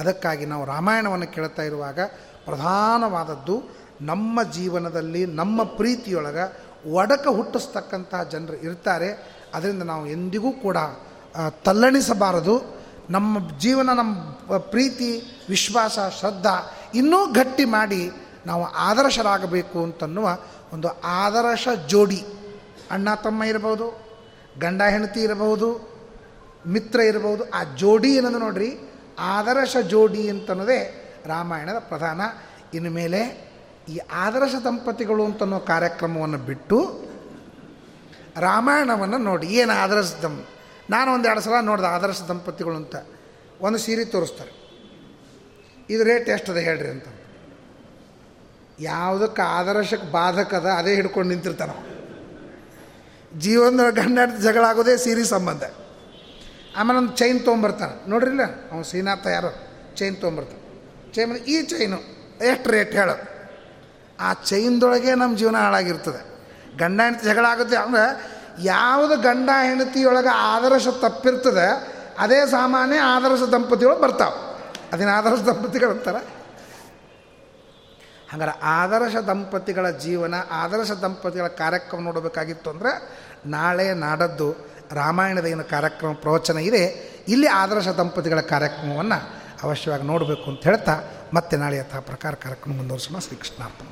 ಅದಕ್ಕಾಗಿ ನಾವು ರಾಮಾಯಣವನ್ನು ಕೇಳ್ತಾ ಇರುವಾಗ ಪ್ರಧಾನವಾದದ್ದು, ನಮ್ಮ ಜೀವನದಲ್ಲಿ, ನಮ್ಮ ಪ್ರೀತಿಯೊಳಗೆ ಒಡಕ ಹುಟ್ಟಿಸ್ತಕ್ಕಂತಹ ಜನರು ಇರ್ತಾರೆ. ಅದರಿಂದ ನಾವು ಎಂದಿಗೂ ಕೂಡ ತಲ್ಲಣಿಸಬಾರದು. ನಮ್ಮ ಜೀವನ, ನಮ್ಮ ಪ್ರೀತಿ, ವಿಶ್ವಾಸ, ಶ್ರದ್ಧಾ ಇನ್ನೂ ಗಟ್ಟಿ ಮಾಡಿ ನಾವು ಆದರ್ಶರಾಗಬೇಕು ಅಂತನ್ನುವ ಒಂದು ಆದರ್ಶ ಜೋಡಿ. ಅಣ್ಣ, ತಮ್ಮ ಇರಬಹುದು, ಗಂಡ, ಹೆಂಡತಿ ಇರಬಹುದು, ಮಿತ್ರ ಇರಬಹುದು, ಆ ಜೋಡಿ ಏನಂದು ನೋಡ್ರಿ, ಆದರ್ಶ ಜೋಡಿ ಅಂತನ್ನೋದೇ ರಾಮಾಯಣದ ಪ್ರಧಾನ. ಇನ್ನು ಮೇಲೆ ಈ ಆದರ್ಶ ದಂಪತಿಗಳು ಅಂತನ್ನೋ ಕಾರ್ಯಕ್ರಮವನ್ನು ಬಿಟ್ಟು ರಾಮಾಯಣವನ್ನು ನೋಡಿ, ಏನು ಆದರ್ಶ ದಂ ನಾನು ಒಂದು ಎರಡು ಸಲ ನೋಡಿದೆ ಆದರ್ಶ ದಂಪತಿಗಳು ಅಂತ. ಒಂದು ಸೀರೆ ತೋರಿಸ್ತಾರೆ. ಇದು ರೇಟ್ ಎಷ್ಟದ ಹೇಳ್ರಿ ಅಂತ. ಯಾವುದಕ್ಕೆ ಆದರ್ಶಕ್ಕೆ ಬಾಧಕದ ಅದೇ ಹಿಡ್ಕೊಂಡು ನಿಂತಿರ್ತಾನೆ ಜೀವನದ ಗಂಡ ಜಗಳ ಆಗೋದೇ ಸೀರೆ ಸಂಬಂಧ. ಆಮೇಲೆ ಒಂದು ಚೈನ್ ತೊಗೊಂಬರ್ತಾನೆ. ನೋಡ್ರಿಲ್ಲ? ಅವ್ನು ಶ್ರೀನಾಥ ಯಾರು ಚೈನ್ ತೊಗೊಂಬರ್ತಾನೆ. ಚೈನ್ ಈ ಚೈನು ಎಷ್ಟು ರೇಟ್ ಹೇಳು. ಆ ಚೈನ್ದೊಳಗೆ ನಮ್ಮ ಜೀವನ ಹಾಳಾಗಿರ್ತದೆ. ಗಂಡ ಹೆಂಡತಿ ಜಗಳ ಆಗುತ್ತೆ ಅಂದ್ರೆ ಯಾವುದು ಗಂಡ ಹೆಂಡತಿಯೊಳಗೆ ಆದರ್ಶ ತಪ್ಪಿರ್ತದೆ, ಅದೇ ಸಾಮಾನ್ಯ ಆದರ್ಶ ದಂಪತಿಗಳು ಬರ್ತಾವೆ. ಅದನ್ನ ಆದರ್ಶ ದಂಪತಿಗಳು ಅಂತಾರೆ? ಹಂಗಾರೆ ಆದರ್ಶ ದಂಪತಿಗಳ ಜೀವನ, ಆದರ್ಶ ದಂಪತಿಗಳ ಕಾರ್ಯಕ್ರಮ ನೋಡಬೇಕಾಗಿತ್ತು ಅಂದರೆ ನಾಳೆ ನಾಡದ್ದು ರಾಮಾಯಣದ ಏನು ಕಾರ್ಯಕ್ರಮ ಪ್ರವಚನ ಇದೆ, ಇಲ್ಲಿ ಆದರ್ಶ ದಂಪತಿಗಳ ಕಾರ್ಯಕ್ರಮವನ್ನು ಅವಶ್ಯವಾಗಿ ನೋಡಬೇಕು ಅಂತ ಹೇಳ್ತಾ ಮತ್ತೆ ನಾಳೆ ಯಥಾ ಪ್ರಕಾರ ಕಾರ್ಯಕ್ರಮ ಮುಂದುವರಿಸೋಣ. ಶ್ರೀಕೃಷ್ಣಾರ್ಪಣ